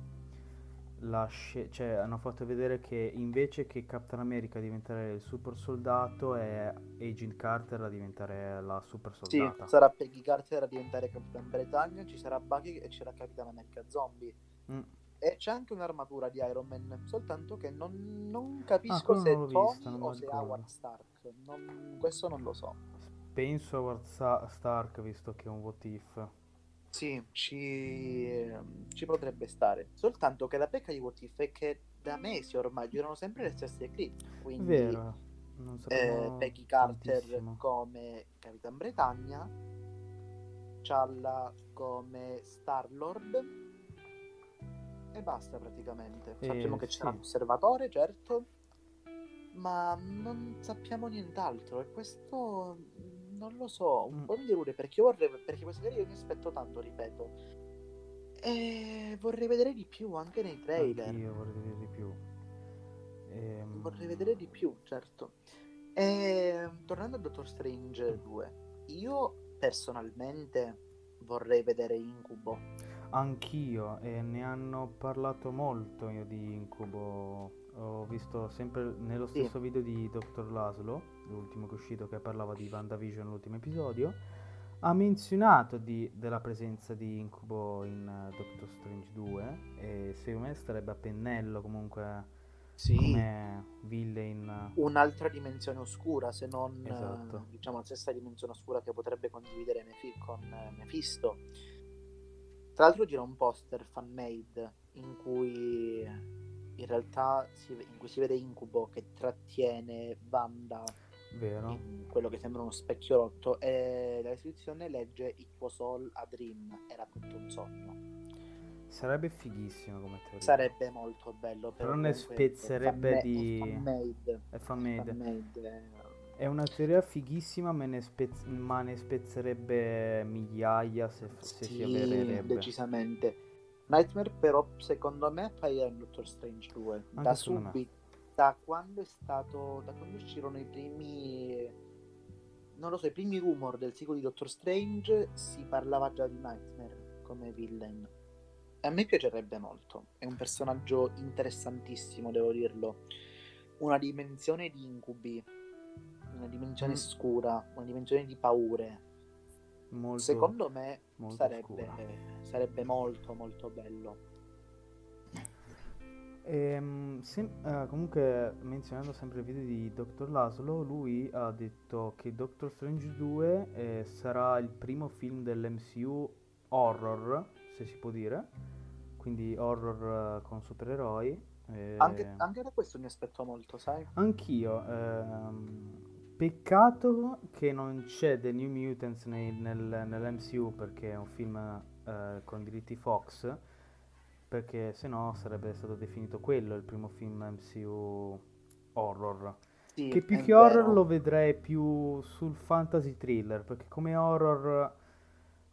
sce- cioè hanno fatto vedere che invece che Captain America diventare il super soldato è Agent Carter a diventare la super Sì, soldata. sarà Peggy Carter a diventare Capitan Britannia, ci sarà Bucky e c'era Capitan America Zombie. Mm. E c'è anche un'armatura di Iron Man, soltanto che non, non capisco Ah, se è vista, Tony o se è. Howard Stark. Non- questo non lo so. Penso a Howard Stark visto che è un what if. Sì, ci, ehm, ci potrebbe stare. Soltanto che la pecca di What If è che da mesi ormai girano sempre le stesse clip. Quindi Vero. Non eh, Peggy Carter tantissimo. come Capitan Britannia, Challa come Star Lord e basta praticamente. Eh, Sappiamo che c'è sì. un osservatore, certo, ma non sappiamo nient'altro e questo non lo so, un Mm. po' mi delude perché io vorrei perché questa serie io mi aspetto tanto, ripeto. E vorrei vedere di più anche nei trailer. Anch'io vorrei vedere di più. Ehm, Vorrei vedere di più, certo. E tornando a Doctor Strange 2, io personalmente vorrei vedere Incubo. Anch'io, e ne hanno parlato molto io di Incubo. Ho visto sempre nello Sì. stesso video di Dr. Laszlo, l'ultimo che è uscito che parlava di WandaVision, l'ultimo episodio. Ha menzionato di- della presenza di Incubo in eh, Doctor Strange 2 e secondo me starebbe a pennello comunque Sì, come villain. un'altra dimensione oscura, se non eh, Esatto. diciamo la stessa dimensione oscura che potrebbe condividere Mefi- con eh, Mephisto. Tra l'altro gira un poster fan-made in cui in realtà si, in cui si vede Incubo che trattiene Wanda Vero. quello che sembra uno specchio rotto e la descrizione legge It was all a dream, era tutto un sogno. Sarebbe fighissimo come teoria. Sarebbe molto bello, però, ne spezzerebbe è di... È fan-made. È fan-made. fan-made. È una teoria fighissima, ma ne, spez- ma ne spezzerebbe migliaia se, se sì, si avvererebbe. decisamente. Nightmare però secondo me apparirà in Doctor Strange 2 Anche da subito da quando è stato da quando uscirono i primi non lo so i primi rumor del sequel di Doctor Strange si parlava già di Nightmare come villain. E a me piacerebbe molto. È un personaggio interessantissimo devo dirlo. Una dimensione di incubi una dimensione Mm. scura una dimensione di paure. Molto, secondo me molto sarebbe, sarebbe molto molto bello Ehm, sem- eh, comunque, menzionando sempre il video di Dr. Laszlo, lui ha detto che Doctor Strange 2 eh, sarà il primo film dell'MCU horror, se si può dire, quindi horror eh, con supereroi. eh, Anche, anche da questo mi aspetto molto, sai? Anch'io. ehm, peccato che non c'è The New Mutants nei- nel- nell'MCU perché è un film eh, con diritti Fox, perché se no sarebbe stato definito quello il primo film MCU horror. Sì, Che più che horror vero. lo vedrei più sul fantasy thriller, perché come horror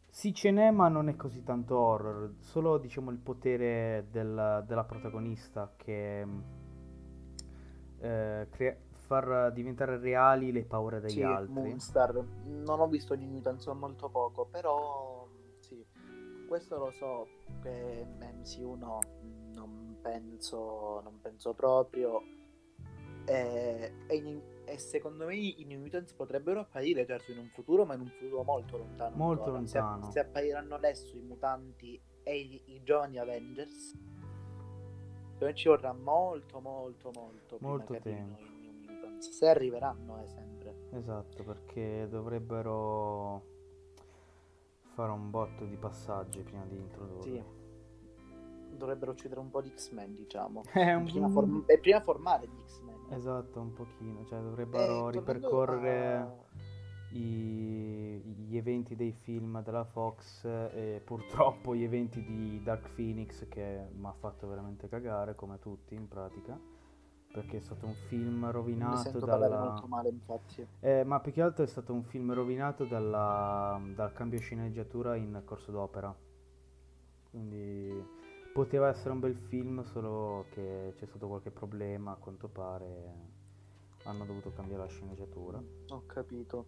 sì ce n'è, ma non è così tanto horror, solo diciamo il potere del- della protagonista che eh, crea- far diventare reali le paure degli Sì, altri. Moonstar. Non ho visto New Mutants, so molto poco, però sì, questo lo so che MCU no, non penso, non penso proprio. E, e in- e secondo me i New Mutants potrebbero apparire certo in un futuro, ma in un futuro molto lontano. Molto ancora. Se- lontano. Se, appariranno adesso i mutanti e i, i giovani Avengers, secondo me ci vorrà molto, molto, molto, prima Molto tempo. i New Mutants. Se arriveranno, eh, sempre. Esatto, perché dovrebbero fare un botto di passaggi prima di introdurli. Sì. Dovrebbero uccidere un po' di X-Men, diciamo. È un- Prima form- e prima formare gli X-Men. Esatto, un pochino, cioè Eh, dovrebbero tornando ripercorrere a- i- gli eventi dei film della Fox e purtroppo gli eventi di Dark Phoenix che mi ha fatto veramente cagare, come tutti in pratica, perché è stato un film rovinato dalla... molto male, infatti. Eh, ma più che altro è stato un film rovinato dalla- dal cambio sceneggiatura in corso d'opera. Quindi poteva essere un bel film, solo che c'è stato qualche problema, a quanto pare hanno dovuto cambiare la sceneggiatura. Ho capito.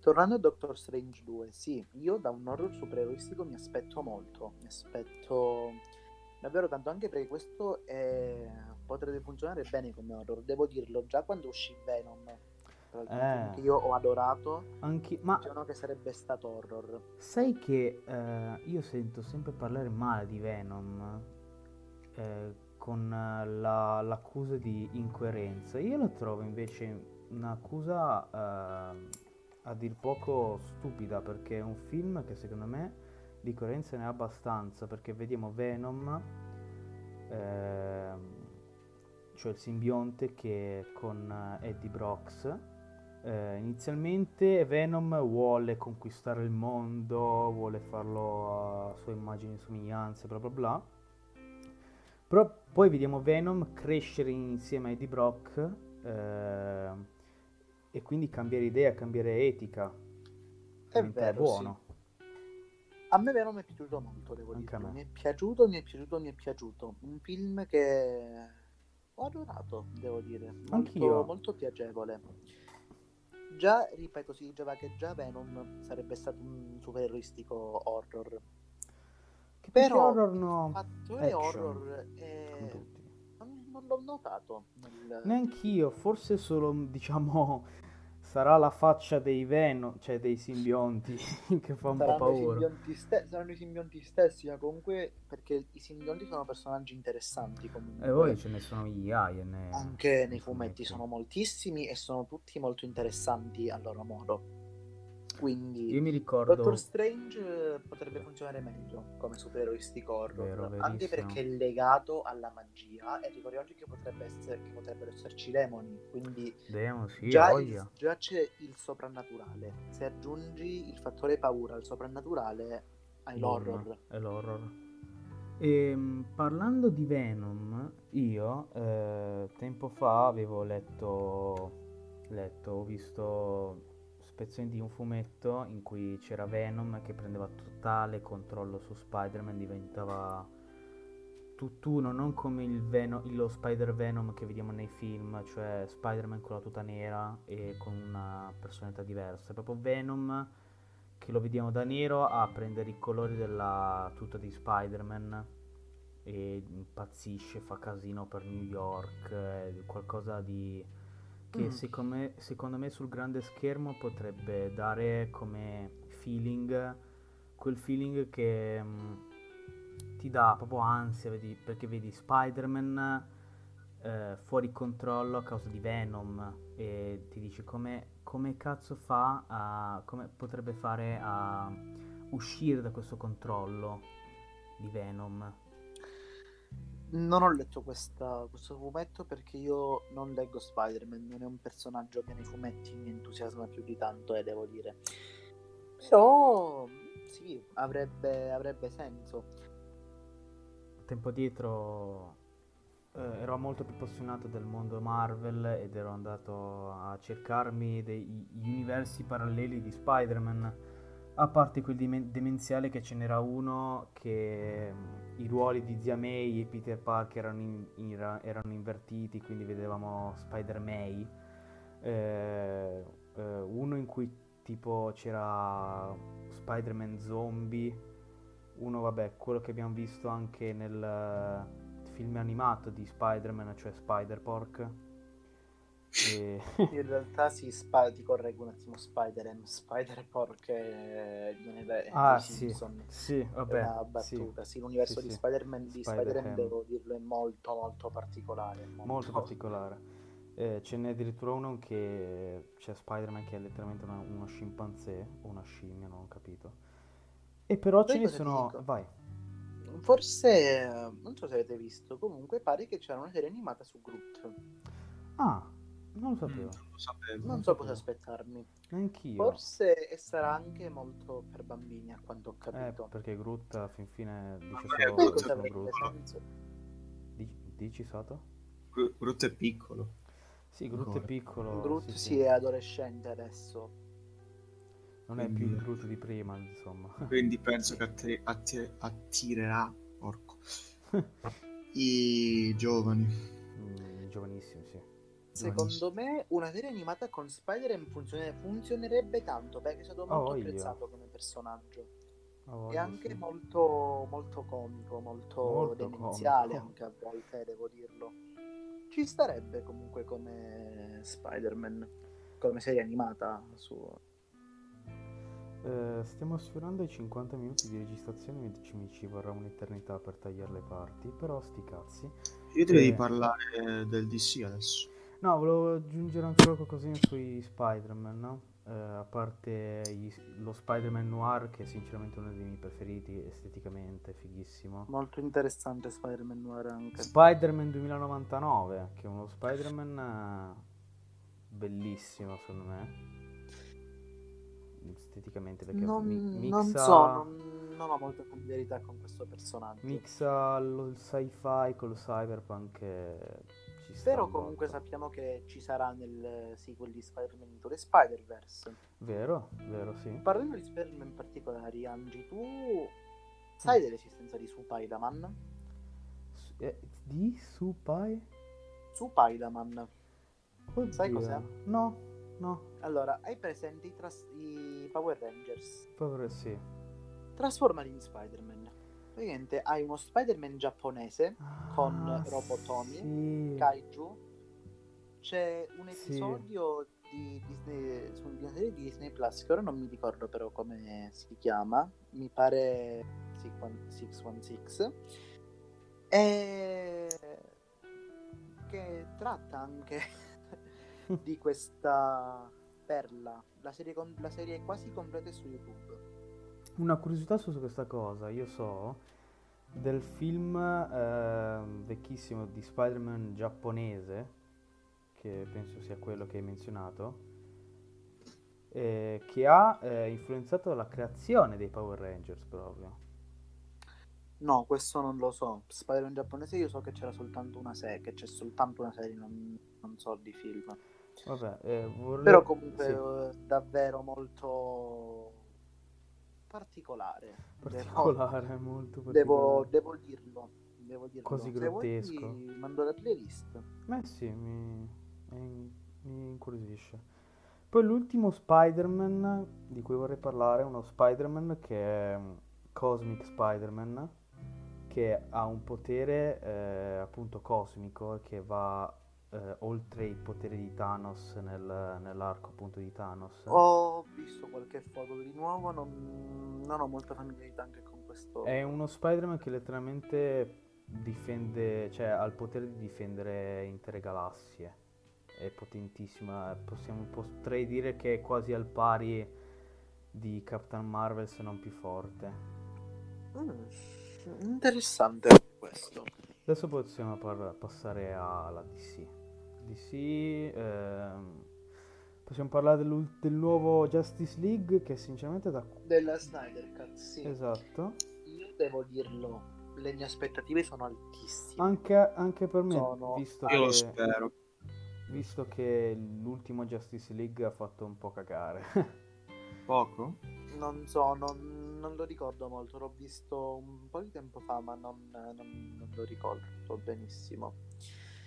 Tornando a Doctor Strange 2, sì, io da un horror supereroistico mi aspetto molto. Mi aspetto davvero tanto, anche perché questo è- potrebbe funzionare bene come horror. Devo dirlo, già quando uscì Venom, tra l'altro Eh. che io ho adorato, Anche, ma dicevano che sarebbe stato horror. sai che eh, io sento sempre parlare male di Venom eh, con eh, la- l'accusa di incoerenza. Io la trovo invece un'accusa eh, a dir poco stupida perché è un film che secondo me di coerenza ne ha abbastanza perché vediamo Venom, ehm, cioè il simbionte che con eh, Eddie Brox eh, inizialmente Venom vuole conquistare il mondo, vuole farlo a sua immagine e somiglianze, bla bla bla. Però poi vediamo Venom crescere insieme a Eddie Brock eh, e quindi cambiare idea, cambiare etica, È vero, buono. A me Venom è piaciuto molto, devo Anche dire. Mi è piaciuto, mi è piaciuto, mi è piaciuto. Un film che ho adorato, devo dire. Molto, Anch'io. molto piacevole. Già, ripeto, si diceva che già Venom sarebbe stato un supereroistico horror. Che Però- horror no, Fattore action, horror è... non, non l'ho notato. nel- Neanch'io, forse solo diciamo sarà la faccia dei Venom, cioè dei simbionti che fa un po' Saranno i, paura. simbionti ste- saranno i simbionti stessi, ma comunque perché i simbionti sono personaggi interessanti comunque. E poi ce ne sono migliaia. Ne... Anche nei fumetti sono moltissimi e sono tutti molto interessanti a loro modo. Quindi Io mi ricordo... Doctor Strange potrebbe funzionare meglio come supereroistic horror, Vero, anche perché è legato alla magia e ricordiamoci che, potrebbe essere, che potrebbero esserci demoni, quindi Demon, sì, già, il- già c'è il soprannaturale. Se aggiungi il fattore paura al soprannaturale, hai l'horror. È l'horror. Ehm, parlando di Venom, io eh, tempo fa avevo letto, letto, ho visto spezzoni di un fumetto in cui c'era Venom che prendeva totale controllo su Spider-Man, diventava tutt'uno, non come il Veno- lo Spider-Venom che vediamo nei film, cioè Spider-Man con la tuta nera e con una personalità diversa, è proprio Venom che lo vediamo da nero a prendere i colori della tuta di Spider-Man e impazzisce, fa casino per New York, qualcosa di che Mm. secondo me, secondo me sul grande schermo potrebbe dare come feeling quel feeling che mm, ti dà proprio ansia, vedi, perché vedi Spider-Man eh, fuori controllo a causa di Venom e ti dici come, come cazzo fa a, come potrebbe fare a uscire da questo controllo di Venom. Non ho letto questa- questo fumetto perché io non leggo Spider-Man, non è un personaggio che nei fumetti mi entusiasma più di tanto, eh, devo dire. Però sì, avrebbe, avrebbe senso. Tempo dietro eh, ero molto più appassionato del mondo Marvel ed ero andato a cercarmi dei gli universi paralleli di Spider-Man, a parte quel demenziale che ce n'era uno che mm, i ruoli di Zia May e Peter Parker erano, in- in- erano invertiti, quindi vedevamo Spider-May. Eh, eh, uno in cui tipo c'era Spider-Man zombie, uno vabbè, quello che abbiamo visto anche nel eh, film animato di Spider-Man, cioè Spider-Pork. E... In realtà sì, Sp- ti correggo un attimo Spider-Man, Spider-Pork è, è ah sì, Simpson. sì, È vabbè, una sì, battuta, sì, l'universo sì, di sì. Spider-Man di. Spider-Man, devo dirlo, è molto molto particolare. molto particolare. Eh, ce n'è addirittura uno che c'è Spider-Man che è letteralmente una- uno scimpanzé o una scimmia, non ho capito. E però Sai ce ne sono... Vai. Forse, eh, non so se avete visto, comunque pare che c'era una serie animata su Groot. Ah, non lo sapevo. Non lo sapevo. Non so cosa aspettarmi. Neanch'io. Forse e sarà anche molto per bambini, a quanto ho Eh, capito. perché Groot a fin fine dice solo Groot cosa sono avrebbe Groot. Dici, dici Sato? Groot è piccolo. Sì, Groot è Ancora. piccolo. Groot sì, sì, sì. è adolescente adesso. Non è più il Quindi- Groot di prima, insomma. Quindi penso che atti- atti- attirerà porco, i giovani. Mm, giovanissimo, sì. Secondo me una serie animata con Spider-Man funzione- funzionerebbe tanto perché è stato Oh, molto voglia. apprezzato come personaggio. Ha E anche sì. molto, molto comico, molto, Molto demenziale comico. anche a volte, devo dirlo. Ci starebbe comunque come Spider-Man, come serie animata su... Eh, stiamo sfiorando i 50 minuti di registrazione, mi ci, mi ci vorrà un'eternità per tagliare le parti, però sti cazzi. Io direi di parlare del DC adesso. No, volevo aggiungere ancora qualcosina sui Spider-Man, no? Eh, a parte gli- lo Spider-Man Noir, che è sinceramente uno dei miei preferiti, esteticamente fighissimo. Molto interessante Spider-Man Noir anche. Spider-Man 2099, che è uno Spider-Man eh, bellissimo secondo me. Esteticamente, perché Non, mi- non mixa, so, non, non ho molta familiarità con questo personaggio. mixa lo il sci-fi col cyberpunk e sta Però un comunque sappiamo che ci sarà nel sequel di Spider-Man Into the Spider-Verse. Vero, vero, sì. Parlando di Spider-Man particolari, Angie, tu sai dell'esistenza di Supaidaman? S- eh, di Supai? Supaidaman. Sai Oddio. cos'è? No, no, Allora, hai presente i, tras- i Power Rangers? povero sì. Trasformati in Spider-Man. Praticamente hai uno Spider-Man giapponese, Con Ah, Robotomi, sì. Kaiju. C'è un Sì. episodio di Disney, su una serie di Disney Plus che ora non mi ricordo però come si chiama. Mi pare 616. E che tratta anche di questa perla. La serie, con- la serie è quasi completa su YouTube. Una curiosità su questa cosa, io so del film eh, vecchissimo di Spider-Man giapponese, che penso sia quello che hai menzionato, eh, che ha eh, influenzato la creazione dei Power Rangers proprio. No, questo non lo so. Spider-Man giapponese io so che c'era soltanto una serie, che c'è soltanto una serie, non, non so di film. Vabbè, eh, vorrei- Però comunque sì, eh, davvero molto particolare. particolare, molto Devo, particolare. devo dirlo. Devo dirlo. Quasi vuoi grottesco. ti mando la playlist. Eh sì, mi, mi, mi incuriosisce. Poi l'ultimo Spider-Man di cui vorrei parlare è uno Spider-Man che è mm, Cosmic Spider-Man, che ha un potere eh, appunto cosmico che va eh, oltre i poteri di Thanos nel- nell'arco appunto di Thanos. Ho visto qualche foto di nuovo, non, non ho molta familiarità anche con questo. È uno Spider-Man che letteralmente difende, cioè ha il potere di difendere intere galassie. È potentissima, possiamo, potrei dire che è quasi al pari di Captain Marvel se non più forte. Mm, interessante questo. Adesso possiamo par- passare alla DC. DC, ehm, possiamo parlare del nuovo Justice League che sinceramente da... Della Snyder Cut, sì. Esatto. Io devo dirlo, le mie aspettative sono altissime. Anche, anche per me, Sono- visto Io lo che... spero. Visto che l'ultimo Justice League ha fatto un po' cagare. Poco? Non so, non, non lo ricordo molto, l'ho visto un po' di tempo fa, ma non, non- non lo ricordo benissimo.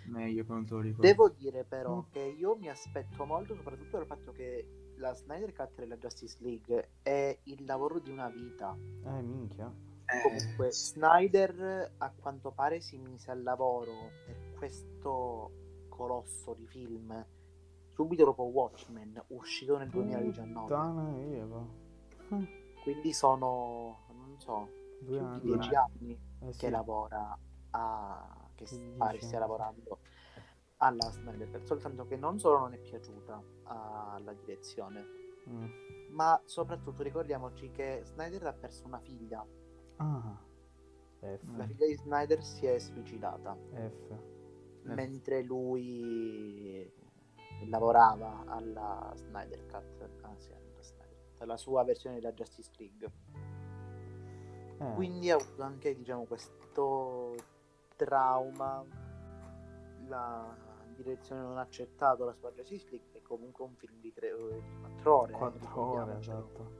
Meglio che non te lo ricordo. Devo dire però Mm. che io mi aspetto molto, soprattutto dal fatto che la Snyder Cut della Justice League è il lavoro di una vita. eh, minchia. Eh, Comunque, Snyder a quanto pare si mise al lavoro per questo colosso di film subito dopo Watchmen, uscito nel 2019. Puttana Eva. Quindi sono, non so, Due più anni. di dieci anni Eh sì. che lavora a che pare stia lavorando alla Snyder Cut, soltanto che non solo non è piaciuta alla direzione Mm. ma soprattutto ricordiamoci che Snyder ha perso una figlia Ah. La figlia di Snyder si è suicidata F. mentre lui lavorava alla Snyder Cut anzi alla, Snyder alla sua versione della Justice League Eh, quindi ha avuto anche diciamo questo trauma la direzione non ha accettato la sua Justice League che è comunque un film di 4 ore eh, quattro ore, esatto.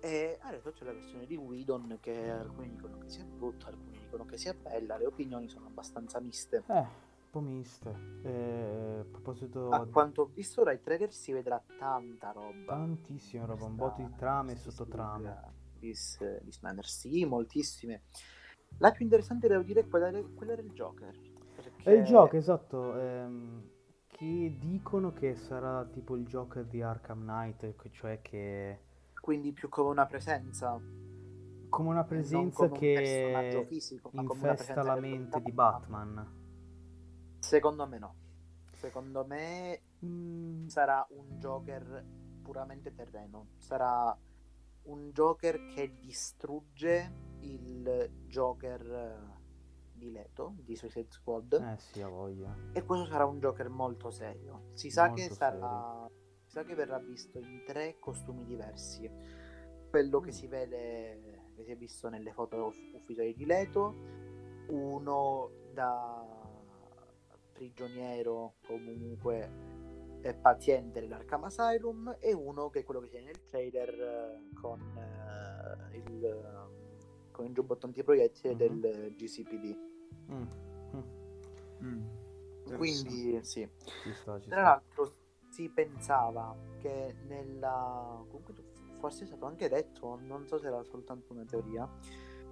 e adesso c'è la versione di Whedon che alcuni dicono che sia brutta alcuni dicono che sia bella le opinioni sono abbastanza miste Eh, un po' miste. Eh, a proposito a quanto ho visto dai trailer si vedrà tanta roba tantissima roba, un Questa botto di trame e sottotrame. Di, di Snyder sì moltissime la più interessante devo dire è quella, del- quella del Joker perché È il gioco, esatto. ehm, che dicono che sarà tipo il Joker di Arkham Knight, cioè che quindi più come una presenza come una presenza come un che fisico, ma come una infesta presenza la mente di porta- Batman. secondo me no secondo me Mm, sarà un Joker puramente terreno. Sarà un Joker che distrugge il Joker eh, di Leto, di Suicide Squad. eh sì, ha voglia. E questo sarà un Joker molto serio. Si sa Molto che sarà. Si sa che verrà visto in tre costumi diversi. Quello che Mm. si vede, che si è visto nelle foto uff- ufficiali di Leto, uno da prigioniero comunque paziente dell'Arkham Asylum e uno che è quello che vede nel trailer eh, con eh, il con il giubbotto antiproiettile Mhm. del GCPD. Mm, mm, Mm. Quindi sì. ci sta, ci Tra sta. l'altro si pensava che nella... Comunque forse è stato anche detto, non so se era soltanto una teoria,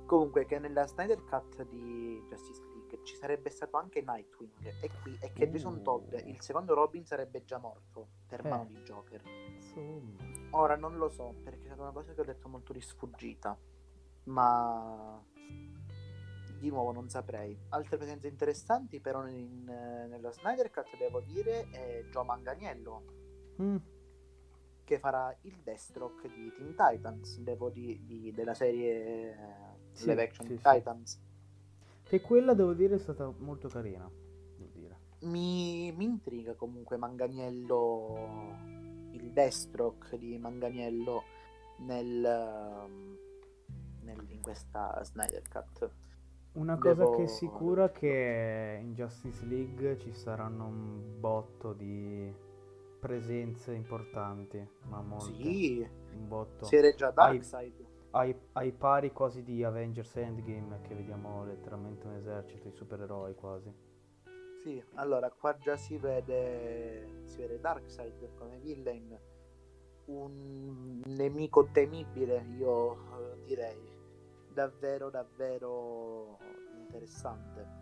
comunque che nella Snyder Cut di Justice League ci sarebbe stato anche Nightwing e, qui, e che Jason Uh. Todd, il secondo Robin, sarebbe già morto per Eh. mano di Joker. Insomma. Ora non lo so, perché è stata una cosa che ho detto molto di sfuggita, ma di nuovo non saprei. Altre presenze interessanti però in- nella Snyder Cut devo dire è Joe Manganiello, Mm, che farà il Deathstroke di Teen Titans, devo di, di, della serie sì, live action sì, Titans. Sì. Che quella devo dire è stata molto carina. Mi, mi intriga comunque Manganiello, il Deathstroke di Manganiello nel, nel, in questa Snyder Cut. Una cosa Devo... che è sicura è che in Justice League ci saranno un botto di presenze importanti, ma molte. Sì, un botto. Si era già Darkseid. Ai, ai, pari quasi di Avengers Endgame, che vediamo letteralmente un esercito di supereroi quasi. Sì, allora qua già si vede, si vede Darkseid come villain, un nemico temibile, io eh, direi davvero davvero interessante.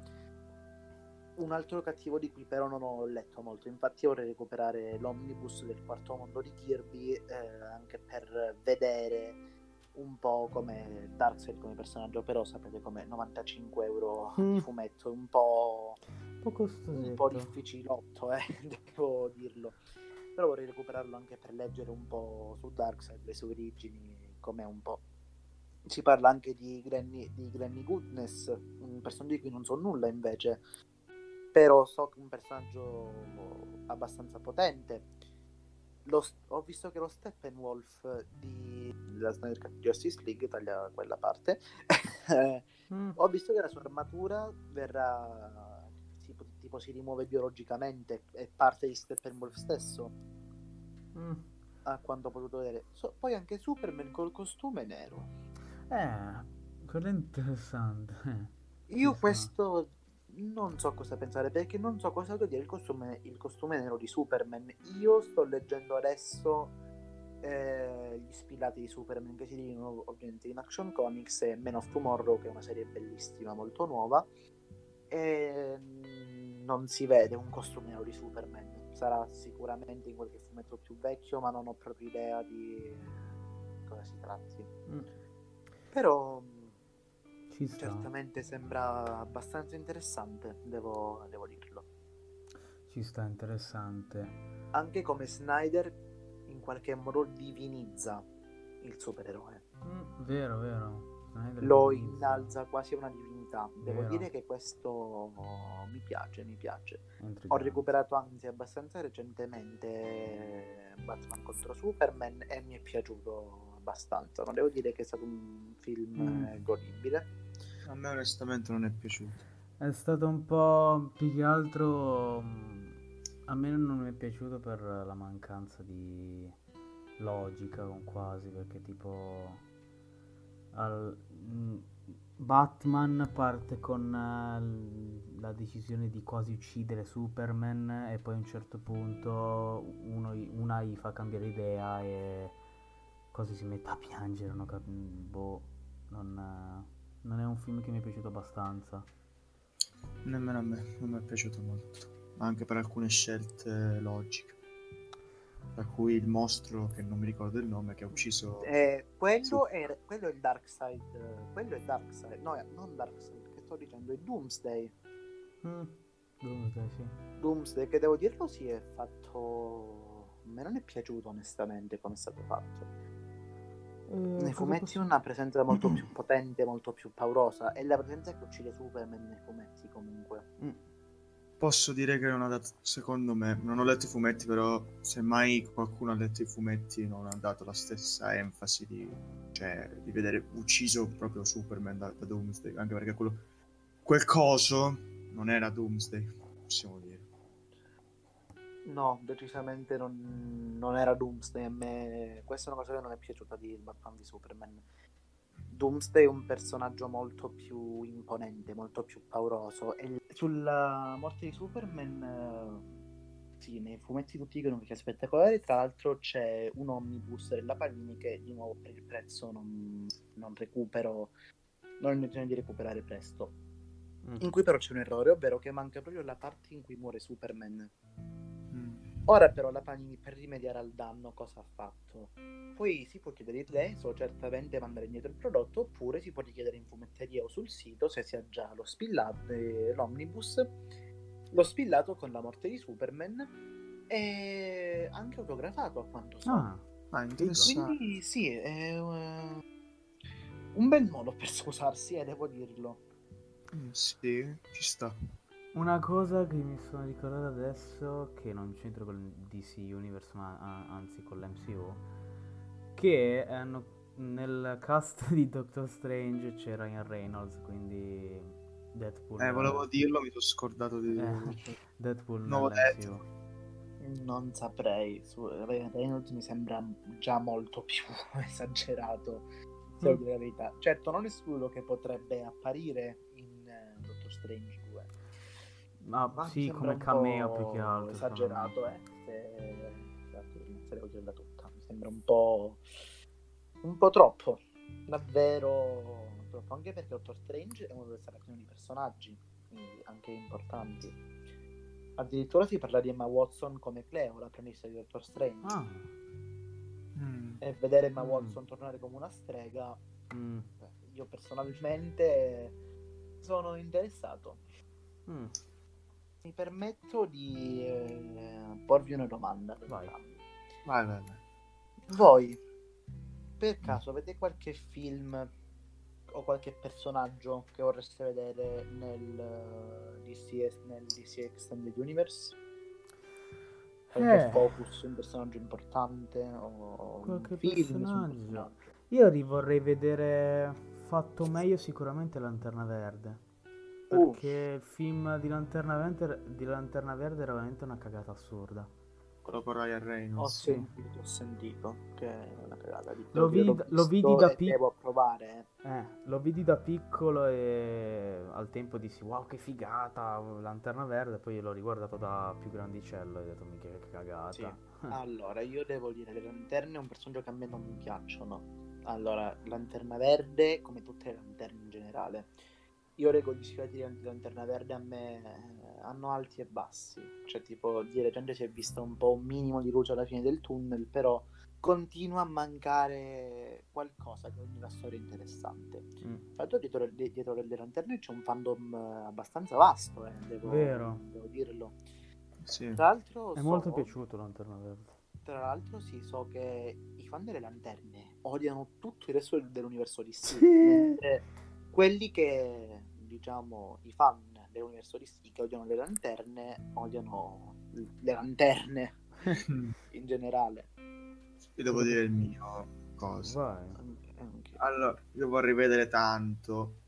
Un altro cattivo di cui però non ho letto molto, infatti vorrei recuperare l'omnibus del quarto mondo di Kirby eh, anche per vedere un po' come Darkseid come personaggio, però sapete come 95 euro mm. di fumetto, un po', un po', un po difficilotto, eh, devo dirlo. Però vorrei recuperarlo anche per leggere un po' su Darkseid, le sue origini, com'è un po' si parla anche di Granny, di Granny Goodness, un personaggio di cui non so nulla invece, però so che è un personaggio abbastanza potente. Lo, ho visto che lo Steppenwolf di la Snyder Cut Justice League taglia quella parte. mm. Ho visto che la sua armatura verrà tipo, tipo si rimuove biologicamente, è parte di Steppenwolf stesso. Mm. A quanto ho potuto vedere. So, poi anche Superman col costume nero. Eh, quello è interessante. Io questo non so cosa pensare perché non so cosa vuol dire il costume, il costume nero di Superman. Io sto leggendo adesso eh, gli spillati di Superman che si dicono ovviamente in Action Comics e Men of Tomorrow che è una serie bellissima, molto nuova. E non si vede un costume nero di Superman. Sarà sicuramente in qualche fumetto più vecchio, ma non ho proprio idea di cosa si tratti. Mm. Però certamente sembra abbastanza interessante, devo, devo, dirlo. Ci sta interessante. Anche come Snyder in qualche modo divinizza il supereroe. Mm, vero, vero. Snyder Lo divinizza. innalza quasi a una divinità. Devo vero. dire che questo mi piace, mi piace. Ho recuperato anzi abbastanza recentemente Batman contro Superman e mi è piaciuto abbastanza. Non devo dire che è stato un film mm. Eh, godibile. A me onestamente non è piaciuto. È stato un po' più che altro... A me non mi è piaciuto per la mancanza di logica con quasi, perché tipo... Al... Batman parte con uh, la decisione di quasi uccidere Superman e poi a un certo punto uno, una gli fa cambiare idea e quasi si mette a piangere, non cap- boh, non, non, è un film che mi è piaciuto abbastanza. Nemmeno a me, non mi è piaciuto molto, anche per alcune scelte logiche. Tra cui il mostro, che non mi ricordo il nome, che ha ucciso... Eh, quello, sì. è, quello è il Darkseid, quello è Darkseid, no, non Darkseid, che sto dicendo, è Doomsday. Mm. Doomsday, sì. Doomsday, che devo dirlo, si è fatto... A me non è piaciuto onestamente come è stato fatto eh, nei fumetti posso... una presenza molto più potente, molto più paurosa. È la presenza che uccide Superman nei fumetti comunque. Mm. Posso dire che non ha dato, secondo me, non ho letto i fumetti, però se mai qualcuno ha letto i fumetti non ha dato la stessa enfasi di, cioè, di vedere ucciso proprio Superman da, da Doomsday, anche perché quello, quel coso non era Doomsday, possiamo dire. No, decisamente non, non, era Doomsday. A me questa è una cosa che non è piaciuta di Batman di Superman. Doomsday è un personaggio molto più imponente, molto più pauroso. E sulla morte di Superman, eh, sì, nei fumetti tutti economici spettacolari. Tra l'altro c'è un omnibus della Panini che di nuovo per il prezzo non, non recupero, non ho intenzione di recuperare presto. Mm. In cui però c'è un errore, ovvero che manca proprio la parte in cui muore Superman Ora però la Panini per rimediare al danno cosa ha fatto? Poi si può chiedere il reso, certamente mandare indietro il prodotto, oppure si può richiedere in fumetteria o sul sito se si ha già lo spillato, eh, l'omnibus, lo spillato con la morte di Superman e anche autografato a quanto so. Ah, Ah, interessante. Quindi sì, è uh, un bel modo per scusarsi, eh, devo dirlo. Mm, sì, ci sta. Una cosa che mi sono ricordato adesso, che non c'entra con il DC Universe, ma anzi con l'MCU, che hanno, nel cast di Doctor Strange c'era Ryan Reynolds, quindi Deadpool. Eh, volevo dirlo, mi sono scordato di... Eh, Deadpool Nuovo nell'MCU. Non saprei, su Ryan Reynolds mi sembra già molto più esagerato, se mm. la verità. Certo, non escludo che potrebbe apparire in uh, Doctor Strange 2. Ma, Ma sì, come cameo più che altro. Esagerato, eh. Se, se, se devo dirla tutta. Mi sembra un po'... un po' troppo. Davvero troppo. Anche perché Doctor Strange è uno delle selezioni di personaggi, quindi anche importanti Addirittura si parla di Emma Watson come Cleo, l'apprendista di Doctor Strange. Ah. Mm. E vedere Emma mm. Watson tornare come una strega, mm. io personalmente sono interessato. Mi permetto di eh, porvi una domanda. Vai. Vai, vai, vai. Voi, per caso, avete qualche film o qualche personaggio che vorreste vedere nel uh, DC, nel DC Extended Universe? Qualche eh. focus, un personaggio importante o qualche un film personaggio. Io rivorrei vedere fatto meglio sicuramente Lanterna Verde. Perché uh. il film di Lanterna Verde, di Lanterna Verde era veramente una cagata assurda quello con Ryan Reynolds. Ho sentito, ho sentito che è una cagata di lo, vidi, lo vidi da piccolo. Devo provare. Eh, lo vidi da piccolo e al tempo dissi wow che figata, lanterna verde, poi l'ho riguardato da più grandicello e ho detto mica che cagata. Sì. allora, io devo dire che le lanterne è un personaggio che a me non mi piacciono. Allora, lanterna verde, come tutte le lanterne in generale, io reggo gli sfilati di lanterna verde a me hanno alti e bassi, cioè tipo di recente si è vista un po' un minimo di luce alla fine del tunnel, però continua a mancare qualcosa che rende la storia interessante. Mm. Tra l'altro dietro, dietro le lanterne c'è un fandom abbastanza vasto, eh, devo, Vero. devo dirlo. Sì. Tra l'altro è so, molto piaciuto Lanterna Verde. Tra l'altro sì, so che i fan delle lanterne odiano tutto il resto dell'universo di sì. mentre quelli che diciamo i fan dell'universo di Sì che odiano le lanterne, odiano le lanterne in generale. Io devo dire il mio cosa. Allora, io vorrei vedere tanto.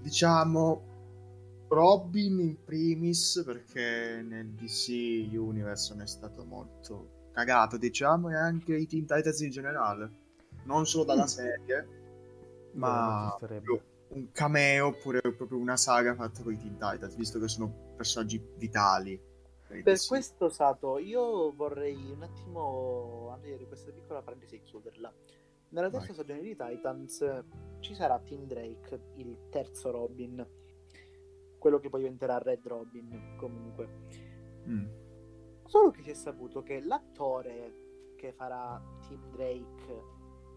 Diciamo Robin in primis perché nel DC Universe non è stato molto cagato, diciamo, e anche i Teen Titans in generale. Non solo dalla mm. serie, ma un cameo oppure proprio una saga fatta con i Teen Titans, visto che sono personaggi vitali. Per, per questo, Sato, io vorrei un attimo aprire questa piccola parentesi e chiuderla. Nella terza Vai. stagione di Titans ci sarà Tim Drake, il terzo Robin, quello che poi diventerà Red Robin, comunque. Mm. Solo che si è saputo che l'attore che farà Tim Drake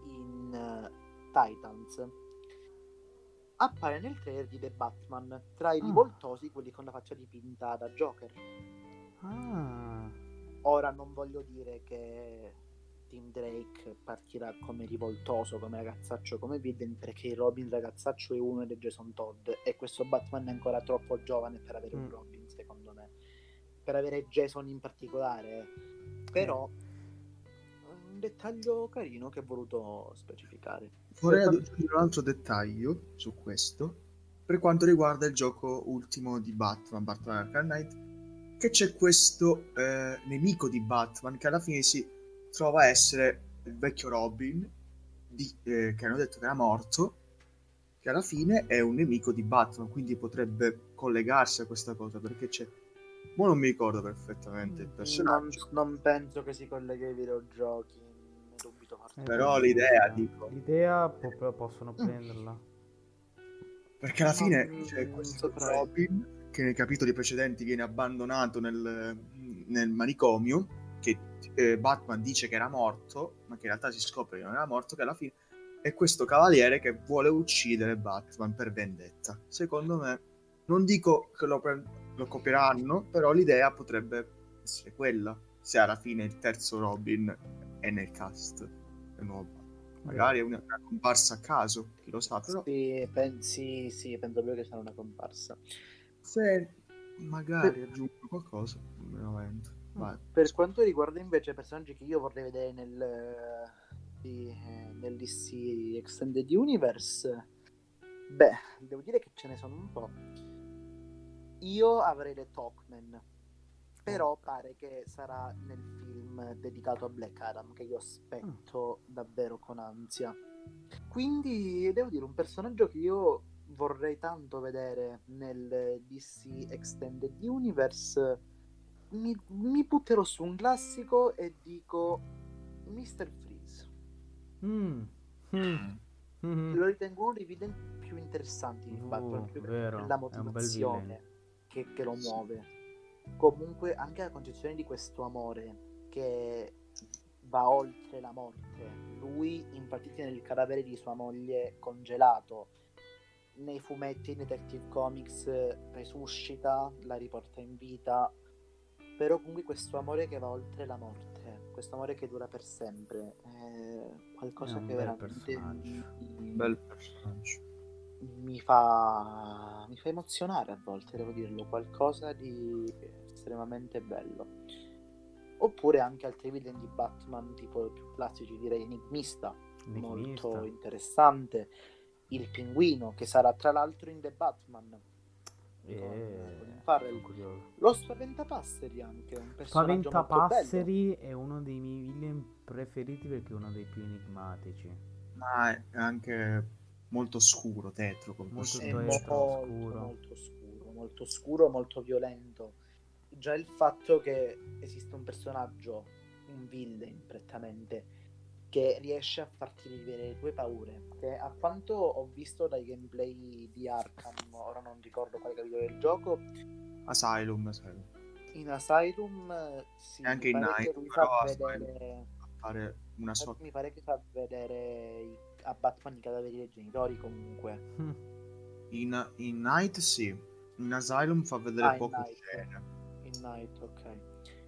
in Titans appare nel trailer di The Batman, tra i ah. rivoltosi, quelli con la faccia dipinta da Joker. Ah. Ora non voglio dire che Tim Drake partirà come rivoltoso, come ragazzaccio, come Villain, perché il Robin ragazzaccio è uno ed è Jason Todd, e questo Batman è ancora troppo giovane per avere mm. un Robin, secondo me. Per avere Jason in particolare. Però... Mm dettaglio carino che ho voluto specificare. Vorrei aggiungere un altro dettaglio su questo, per quanto riguarda il gioco ultimo di Batman, Batman Arkham Knight, che c'è questo eh, nemico di Batman che alla fine si trova a essere il vecchio Robin, di, eh, che hanno detto che era morto, che alla fine è un nemico di Batman, quindi potrebbe collegarsi a questa cosa, perché c'è Ma non mi ricordo perfettamente il personaggio. Non, non penso che si colleghi ai videogiochi dubito forte. Però l'idea, dico. L'idea po- possono prenderla. Perché alla fine no, c'è questo Robin che nei capitoli precedenti viene abbandonato nel, nel manicomio, che eh, Batman dice che era morto, ma che in realtà si scopre che non era morto, che alla fine è questo cavaliere che vuole uccidere Batman per vendetta. Secondo me, non dico che lo, pre- lo copieranno, però l'idea potrebbe essere quella, se alla fine il terzo Robin è nel cast del nuovo Batman. Magari è una, una comparsa a caso, chi lo sa, però... Sì, pensi, sì, penso proprio che sarà una comparsa. Se magari aggiungo qualcosa, veramente. Vai. Per quanto riguarda invece personaggi che io vorrei vedere nel, di, nel DC Extended Universe, beh, devo dire che ce ne sono un po'. Io avrei le Talkman, però pare che sarà nel film dedicato a Black Adam, che io aspetto davvero con ansia. Quindi devo dire un personaggio che io vorrei tanto vedere nel DC Extended Universe. Mi, mi butterò su un classico e dico Mr. Freeze. Mm. Mm. Mm. Lo ritengo uno dei villain più interessanti di Oh, Batman, la motivazione che, che lo muove. Comunque anche la concezione di questo amore che va oltre la morte. Lui infatti tiene il cadavere di sua moglie congelato. Nei fumetti, nei Detective Comics resuscita, la riporta in vita. Però comunque questo amore che va oltre la morte, questo amore che dura per sempre, è qualcosa È che veramente personaggio. Bel personaggio. Mi fa, mi fa emozionare a volte, devo dirlo, qualcosa di estremamente bello. Oppure anche altri villain di Batman, tipo più classici, direi Enigmista, Enigmista. molto interessante. Il pinguino, che sarà tra l'altro in The Batman. Eh, con Farrell. Lo Spaventapasseri anche, un personaggio molto bello. Spaventapasseri è uno dei miei villain preferiti perché è uno dei più enigmatici. Ma è anche molto scuro, tetro, come Molto tetro, molto, scuro. molto scuro, molto scuro, molto violento. Già il fatto che esiste un personaggio, un villain prettamente, che riesce a farti vivere le tue paure. Che a quanto ho visto dai gameplay di Arkham, ora non ricordo quale capitolo del gioco, Asylum, Asylum. in Asylum eh, sì, E anche mi in pare che Night, fa vedere A fare una sorta mi pare che fa vedere i- a Batman i cadaveri dei genitori comunque. In, in Night sì, in Asylum fa vedere Ah, Night. scene. In Night, ok.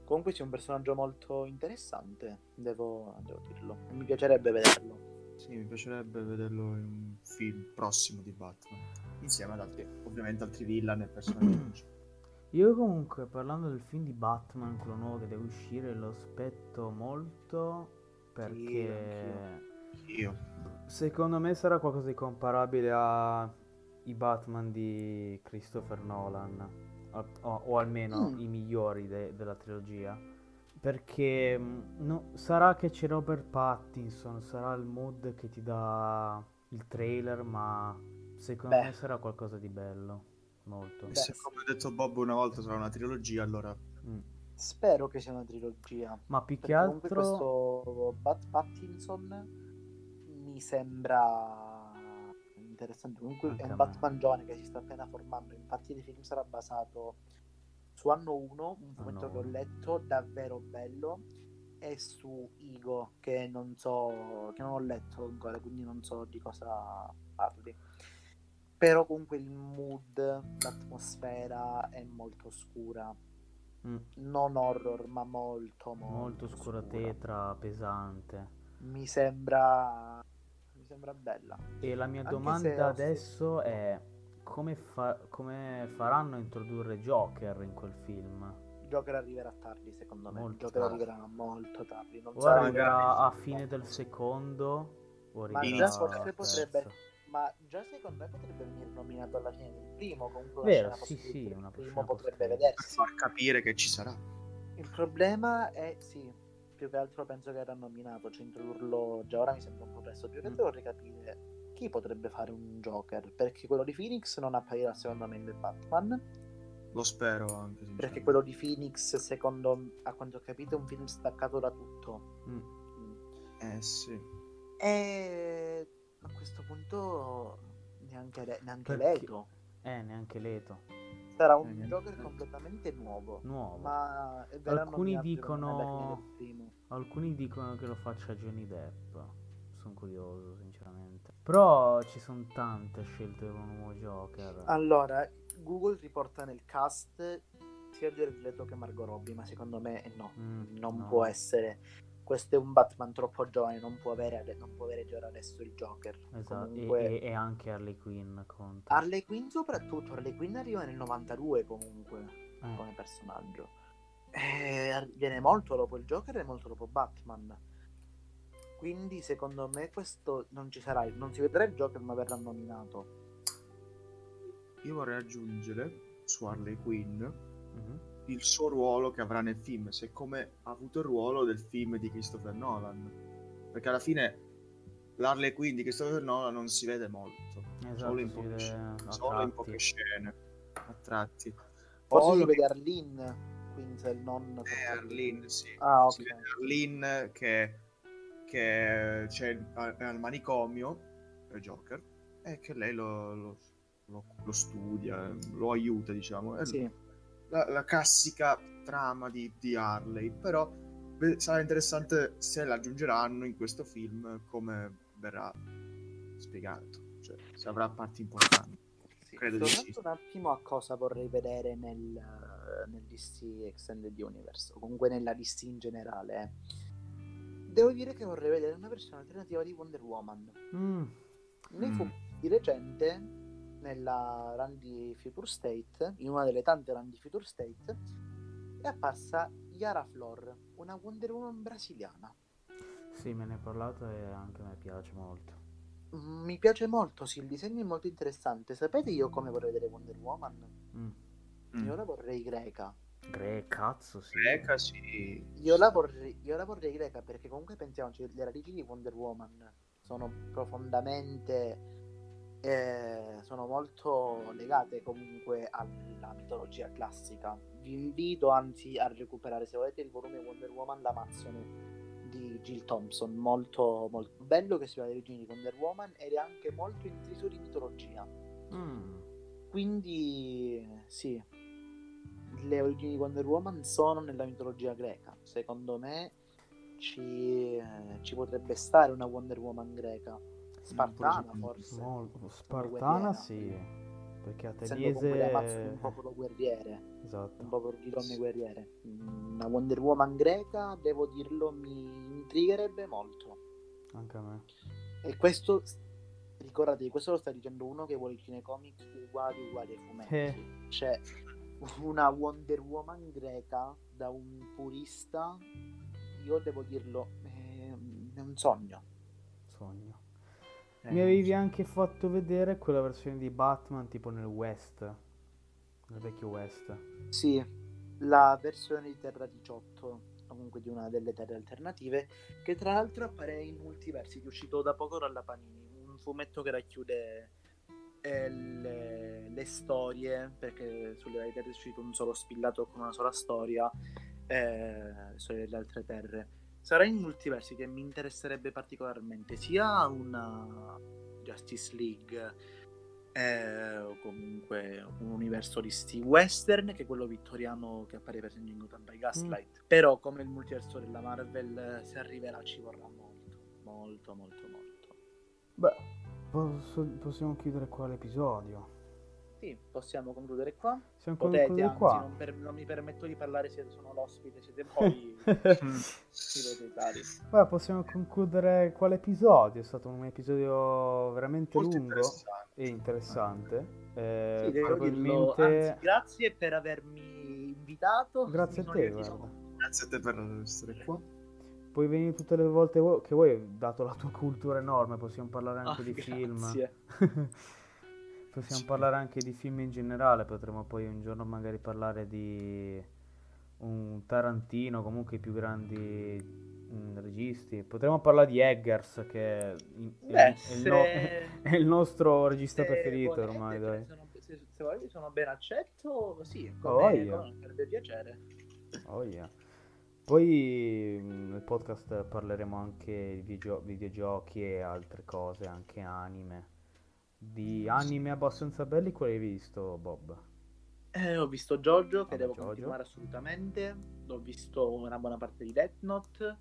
Comunque sì, è un personaggio molto interessante, devo, devo dirlo. Mi piacerebbe vederlo. Sì, mi piacerebbe vederlo in un film prossimo di Batman. Insieme ad altri, ovviamente altri villain e personaggi. Io comunque parlando del film di Batman, quello nuovo che deve uscire, lo aspetto molto perché Io. secondo me sarà qualcosa di comparabile ai Batman di Christopher Nolan, o, o- almeno Mm. i migliori de- della trilogia. Perché mh, no- sarà che c'è Robert Pattinson, sarà il mood che ti dà il trailer, ma secondo Beh. me sarà qualcosa di bello. Molto. E se come ha detto Bob una volta sarà una trilogia, allora Mm. Spero che sia una trilogia. Ma più che altro... questo Bat Pattinson sembra interessante. Comunque Anche è un. Batman giovane che si sta appena formando. Infatti il film sarà basato su Anno 1, un fumetto che ho letto davvero bello, e su Igo, che non so, che non ho letto ancora, quindi non so di cosa parli. Però comunque il mood, l'atmosfera è molto scura. Mm. Non horror, ma molto, molto, Molto scura tetra, pesante. Mi sembra. Sembra bella. E la mia domanda adesso è come, fa- come faranno a introdurre Joker in quel film? Joker arriverà tardi, secondo me. Molto Joker tardi. arriverà molto tardi. Non O sarà arriverà a fine del secondo o Ma arriverà già forse potrebbe-. Ma già secondo me potrebbe venire nominato alla fine del primo. Comunque Vero, scena sì, sì, una primo potrebbe post- per vedersi. far capire che ci sarà. Il problema è sì. Più che altro penso che era nominato, cioè introdurlo già ora mi sembra un po' presto. Più che altro vorrei capire chi potrebbe fare un Joker. Perché quello di Phoenix non apparirà secondo me The Batman. Lo spero anche. Perché quello di Phoenix, secondo a quanto ho capito, è un film staccato da tutto. Mm. Eh sì. E a questo punto neanche, le- neanche Perché- Leto. Eh, neanche Leto. Sarà Eh, un neanche Joker Leto. completamente nuovo. Nuovo. Ma Alcuni dicono-. Alcuni dicono che lo faccia Johnny Depp. Sono curioso, sinceramente. Però ci sono tante scelte per un nuovo Joker. Allora, Google riporta nel cast sia Jared Leto che Margot Robbie, ma secondo me no, Mm, non no. può essere. Questo è un Batman troppo giovane, non può avere, non può avere già adesso il Joker. Esatto, comunque... e, e, anche Harley Quinn conta. Harley Quinn soprattutto, Harley Quinn arriva nel 92 comunque, eh. come personaggio. E viene molto dopo il Joker e molto dopo Batman. Quindi secondo me questo non ci sarà, non si vedrà il Joker ma verrà nominato. Io vorrei aggiungere su Harley Quinn mm-hmm. Il suo ruolo che avrà nel film, siccome ha avuto il ruolo del film di Christopher Nolan. Perché alla fine l'Harley Quinn di Christopher Nolan non si vede molto, esatto, solo, in poche, scene, solo in poche scene a tratti. Forse si vede Arlene Quinzel, non... Eh, Arlene, sì. Ah, ok. Arlene che, che c'è al manicomio, il Joker, e che lei lo, lo lo, lo studia, lo aiuta, diciamo. Sì. La, la, classica trama di, di Harley, però sarà interessante se l'aggiungeranno in questo film come verrà spiegato, cioè se avrà parti importanti. Sì. Credo sì. un attimo a cosa vorrei vedere nel, nel DC Extended Universe, o comunque nella DC in generale. Eh. Devo dire che vorrei vedere una versione alternativa di Wonder Woman. Mm. Nei mm. di recente nella run di Future State, in una delle tante run di Future State, è apparsa Yara Flor, una Wonder Woman brasiliana. Sì, me ne hai parlato e anche a me piace molto. Mm, mi piace molto, sì, il disegno è molto interessante. Sapete io come vorrei vedere Wonder Woman? Mm. Io la vorrei greca. Greca, cazzo, sì. Greca, sì. Io la, vorrei, io la vorrei greca perché comunque pensiamoci, le radici di Wonder Woman sono profondamente eh, sono molto legate comunque alla mitologia classica. Vi invito anzi a recuperare, se volete, il volume Wonder Woman l'Amazzone di Jill Thompson, molto, molto bello che si va le origini di Wonder Woman ed è anche molto intriso di mitologia. Mm. Quindi sì, le origini di Wonder Woman sono nella mitologia greca. Secondo me ci, eh, ci potrebbe stare una Wonder Woman greca Spartana forse. Molto. Spartana sì, perché Ateniese... è un popolo guerriere. Esatto. Un popolo di donne guerriere. Una Wonder Woman greca, devo dirlo, mi intrigherebbe molto. Anche a me. E questo, ricordatevi, questo lo sta dicendo uno che vuole i cinecomics uguali uguali ai fumetti. Eh. Cioè, una Wonder Woman greca da un purista, io devo dirlo, è un sogno. Sogno. Mi avevi anche fatto vedere quella versione di Batman tipo nel West, nel vecchio West. Sì, la versione di Terra 18, comunque di una delle terre alternative, che tra l'altro appare in multiversi, che è uscito da poco dalla Panini, un fumetto che racchiude eh, le, le, storie, perché sulle varie terre è uscito un solo spillato con una sola storia, eh, delle altre terre sarà in multiversi che mi interesserebbe particolarmente sia una Justice League eh, o comunque un universo di Steve Western che quello vittoriano che appare per esempio in Gotham by Gaslight. Mm. però come il multiverso della Marvel se arriverà ci vorrà molto molto molto molto. Beh posso, possiamo chiudere qua l'episodio sì, possiamo concludere qua. Possiamo Potete, concludere anzi, qua. Non, per, non, mi permetto di parlare se sono l'ospite, siete voi Beh, possiamo concludere qua l'episodio. È stato un episodio veramente Molto lungo interessante. e interessante. Eh, sì, probabilmente... Anzi, grazie per avermi invitato. Grazie a te, Grazie a te per essere qua puoi venire tutte le volte che vuoi, dato la tua cultura enorme, possiamo parlare anche oh, di grazie. film. Possiamo parlare anche di film in generale, potremmo poi un giorno magari parlare di un Tarantino, comunque i più grandi mm, registi. Potremmo parlare di Eggers, che è, Beh, è, se... il, no... è il, nostro regista preferito ormai. Dai. Sono, se, se voglio sono ben accetto, sì, come, oh, yeah. come farebbe piacere. Oh yeah. Poi mm, nel podcast parleremo anche di video, videogiochi e altre cose, anche anime. Di anime abbastanza belli, quali hai visto, Bob? Eh, ho visto Jojo, che ah, devo Jojo. continuare assolutamente. Ho visto una buona parte di Death Note.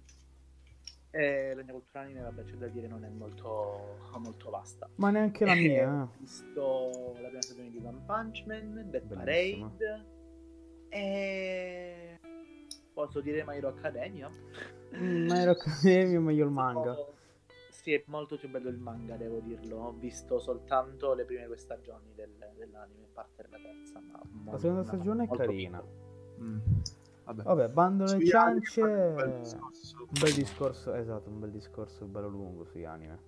E la mia cultura anime, vabbè, c'è da dire, non è molto, molto vasta. Ma neanche la mia. Ho visto la prima stagione di One Punch Man, Death Parade. E Posso dire My Hero Academia? Mm, My Hero Academia o meglio il manga? Oh, sì, è molto più bello il manga, devo dirlo. Ho visto soltanto le prime due stagioni del, dell'anime, parte della terza. Ma la seconda stagione è carina. Mm. Vabbè. Vabbè, bando le ciance. Un bel discorso. Un bel discorso, esatto, un bel discorso bello lungo sugli anime.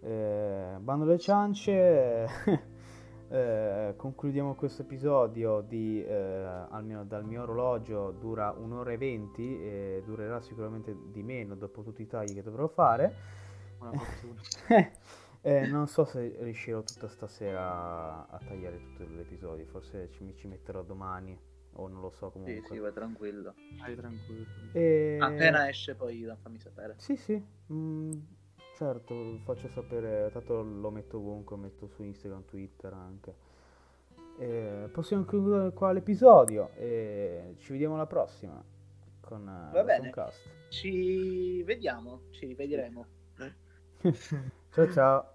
Eh, bando le ciance. eh, concludiamo questo episodio di, eh, almeno dal mio orologio, dura un'ora e venti e durerà sicuramente di meno dopo tutti i tagli che dovrò fare. Buona fortuna. Eh, non so se riuscirò tutta stasera a tagliare tutto l'episodio, forse ci, mi ci metterò domani o non lo so comunque. Sì, sì, vai tranquillo. Vai tranquillo. E... Appena esce poi fammi sapere. Sì, sì, mm, certo, faccio sapere, tanto lo metto ovunque, lo metto su Instagram, Twitter anche. E possiamo concludere qua l'episodio e ci vediamo alla prossima con Va bene. Soundcast. Ci vediamo, ci rivedremo. 嘿嘿瞧瞧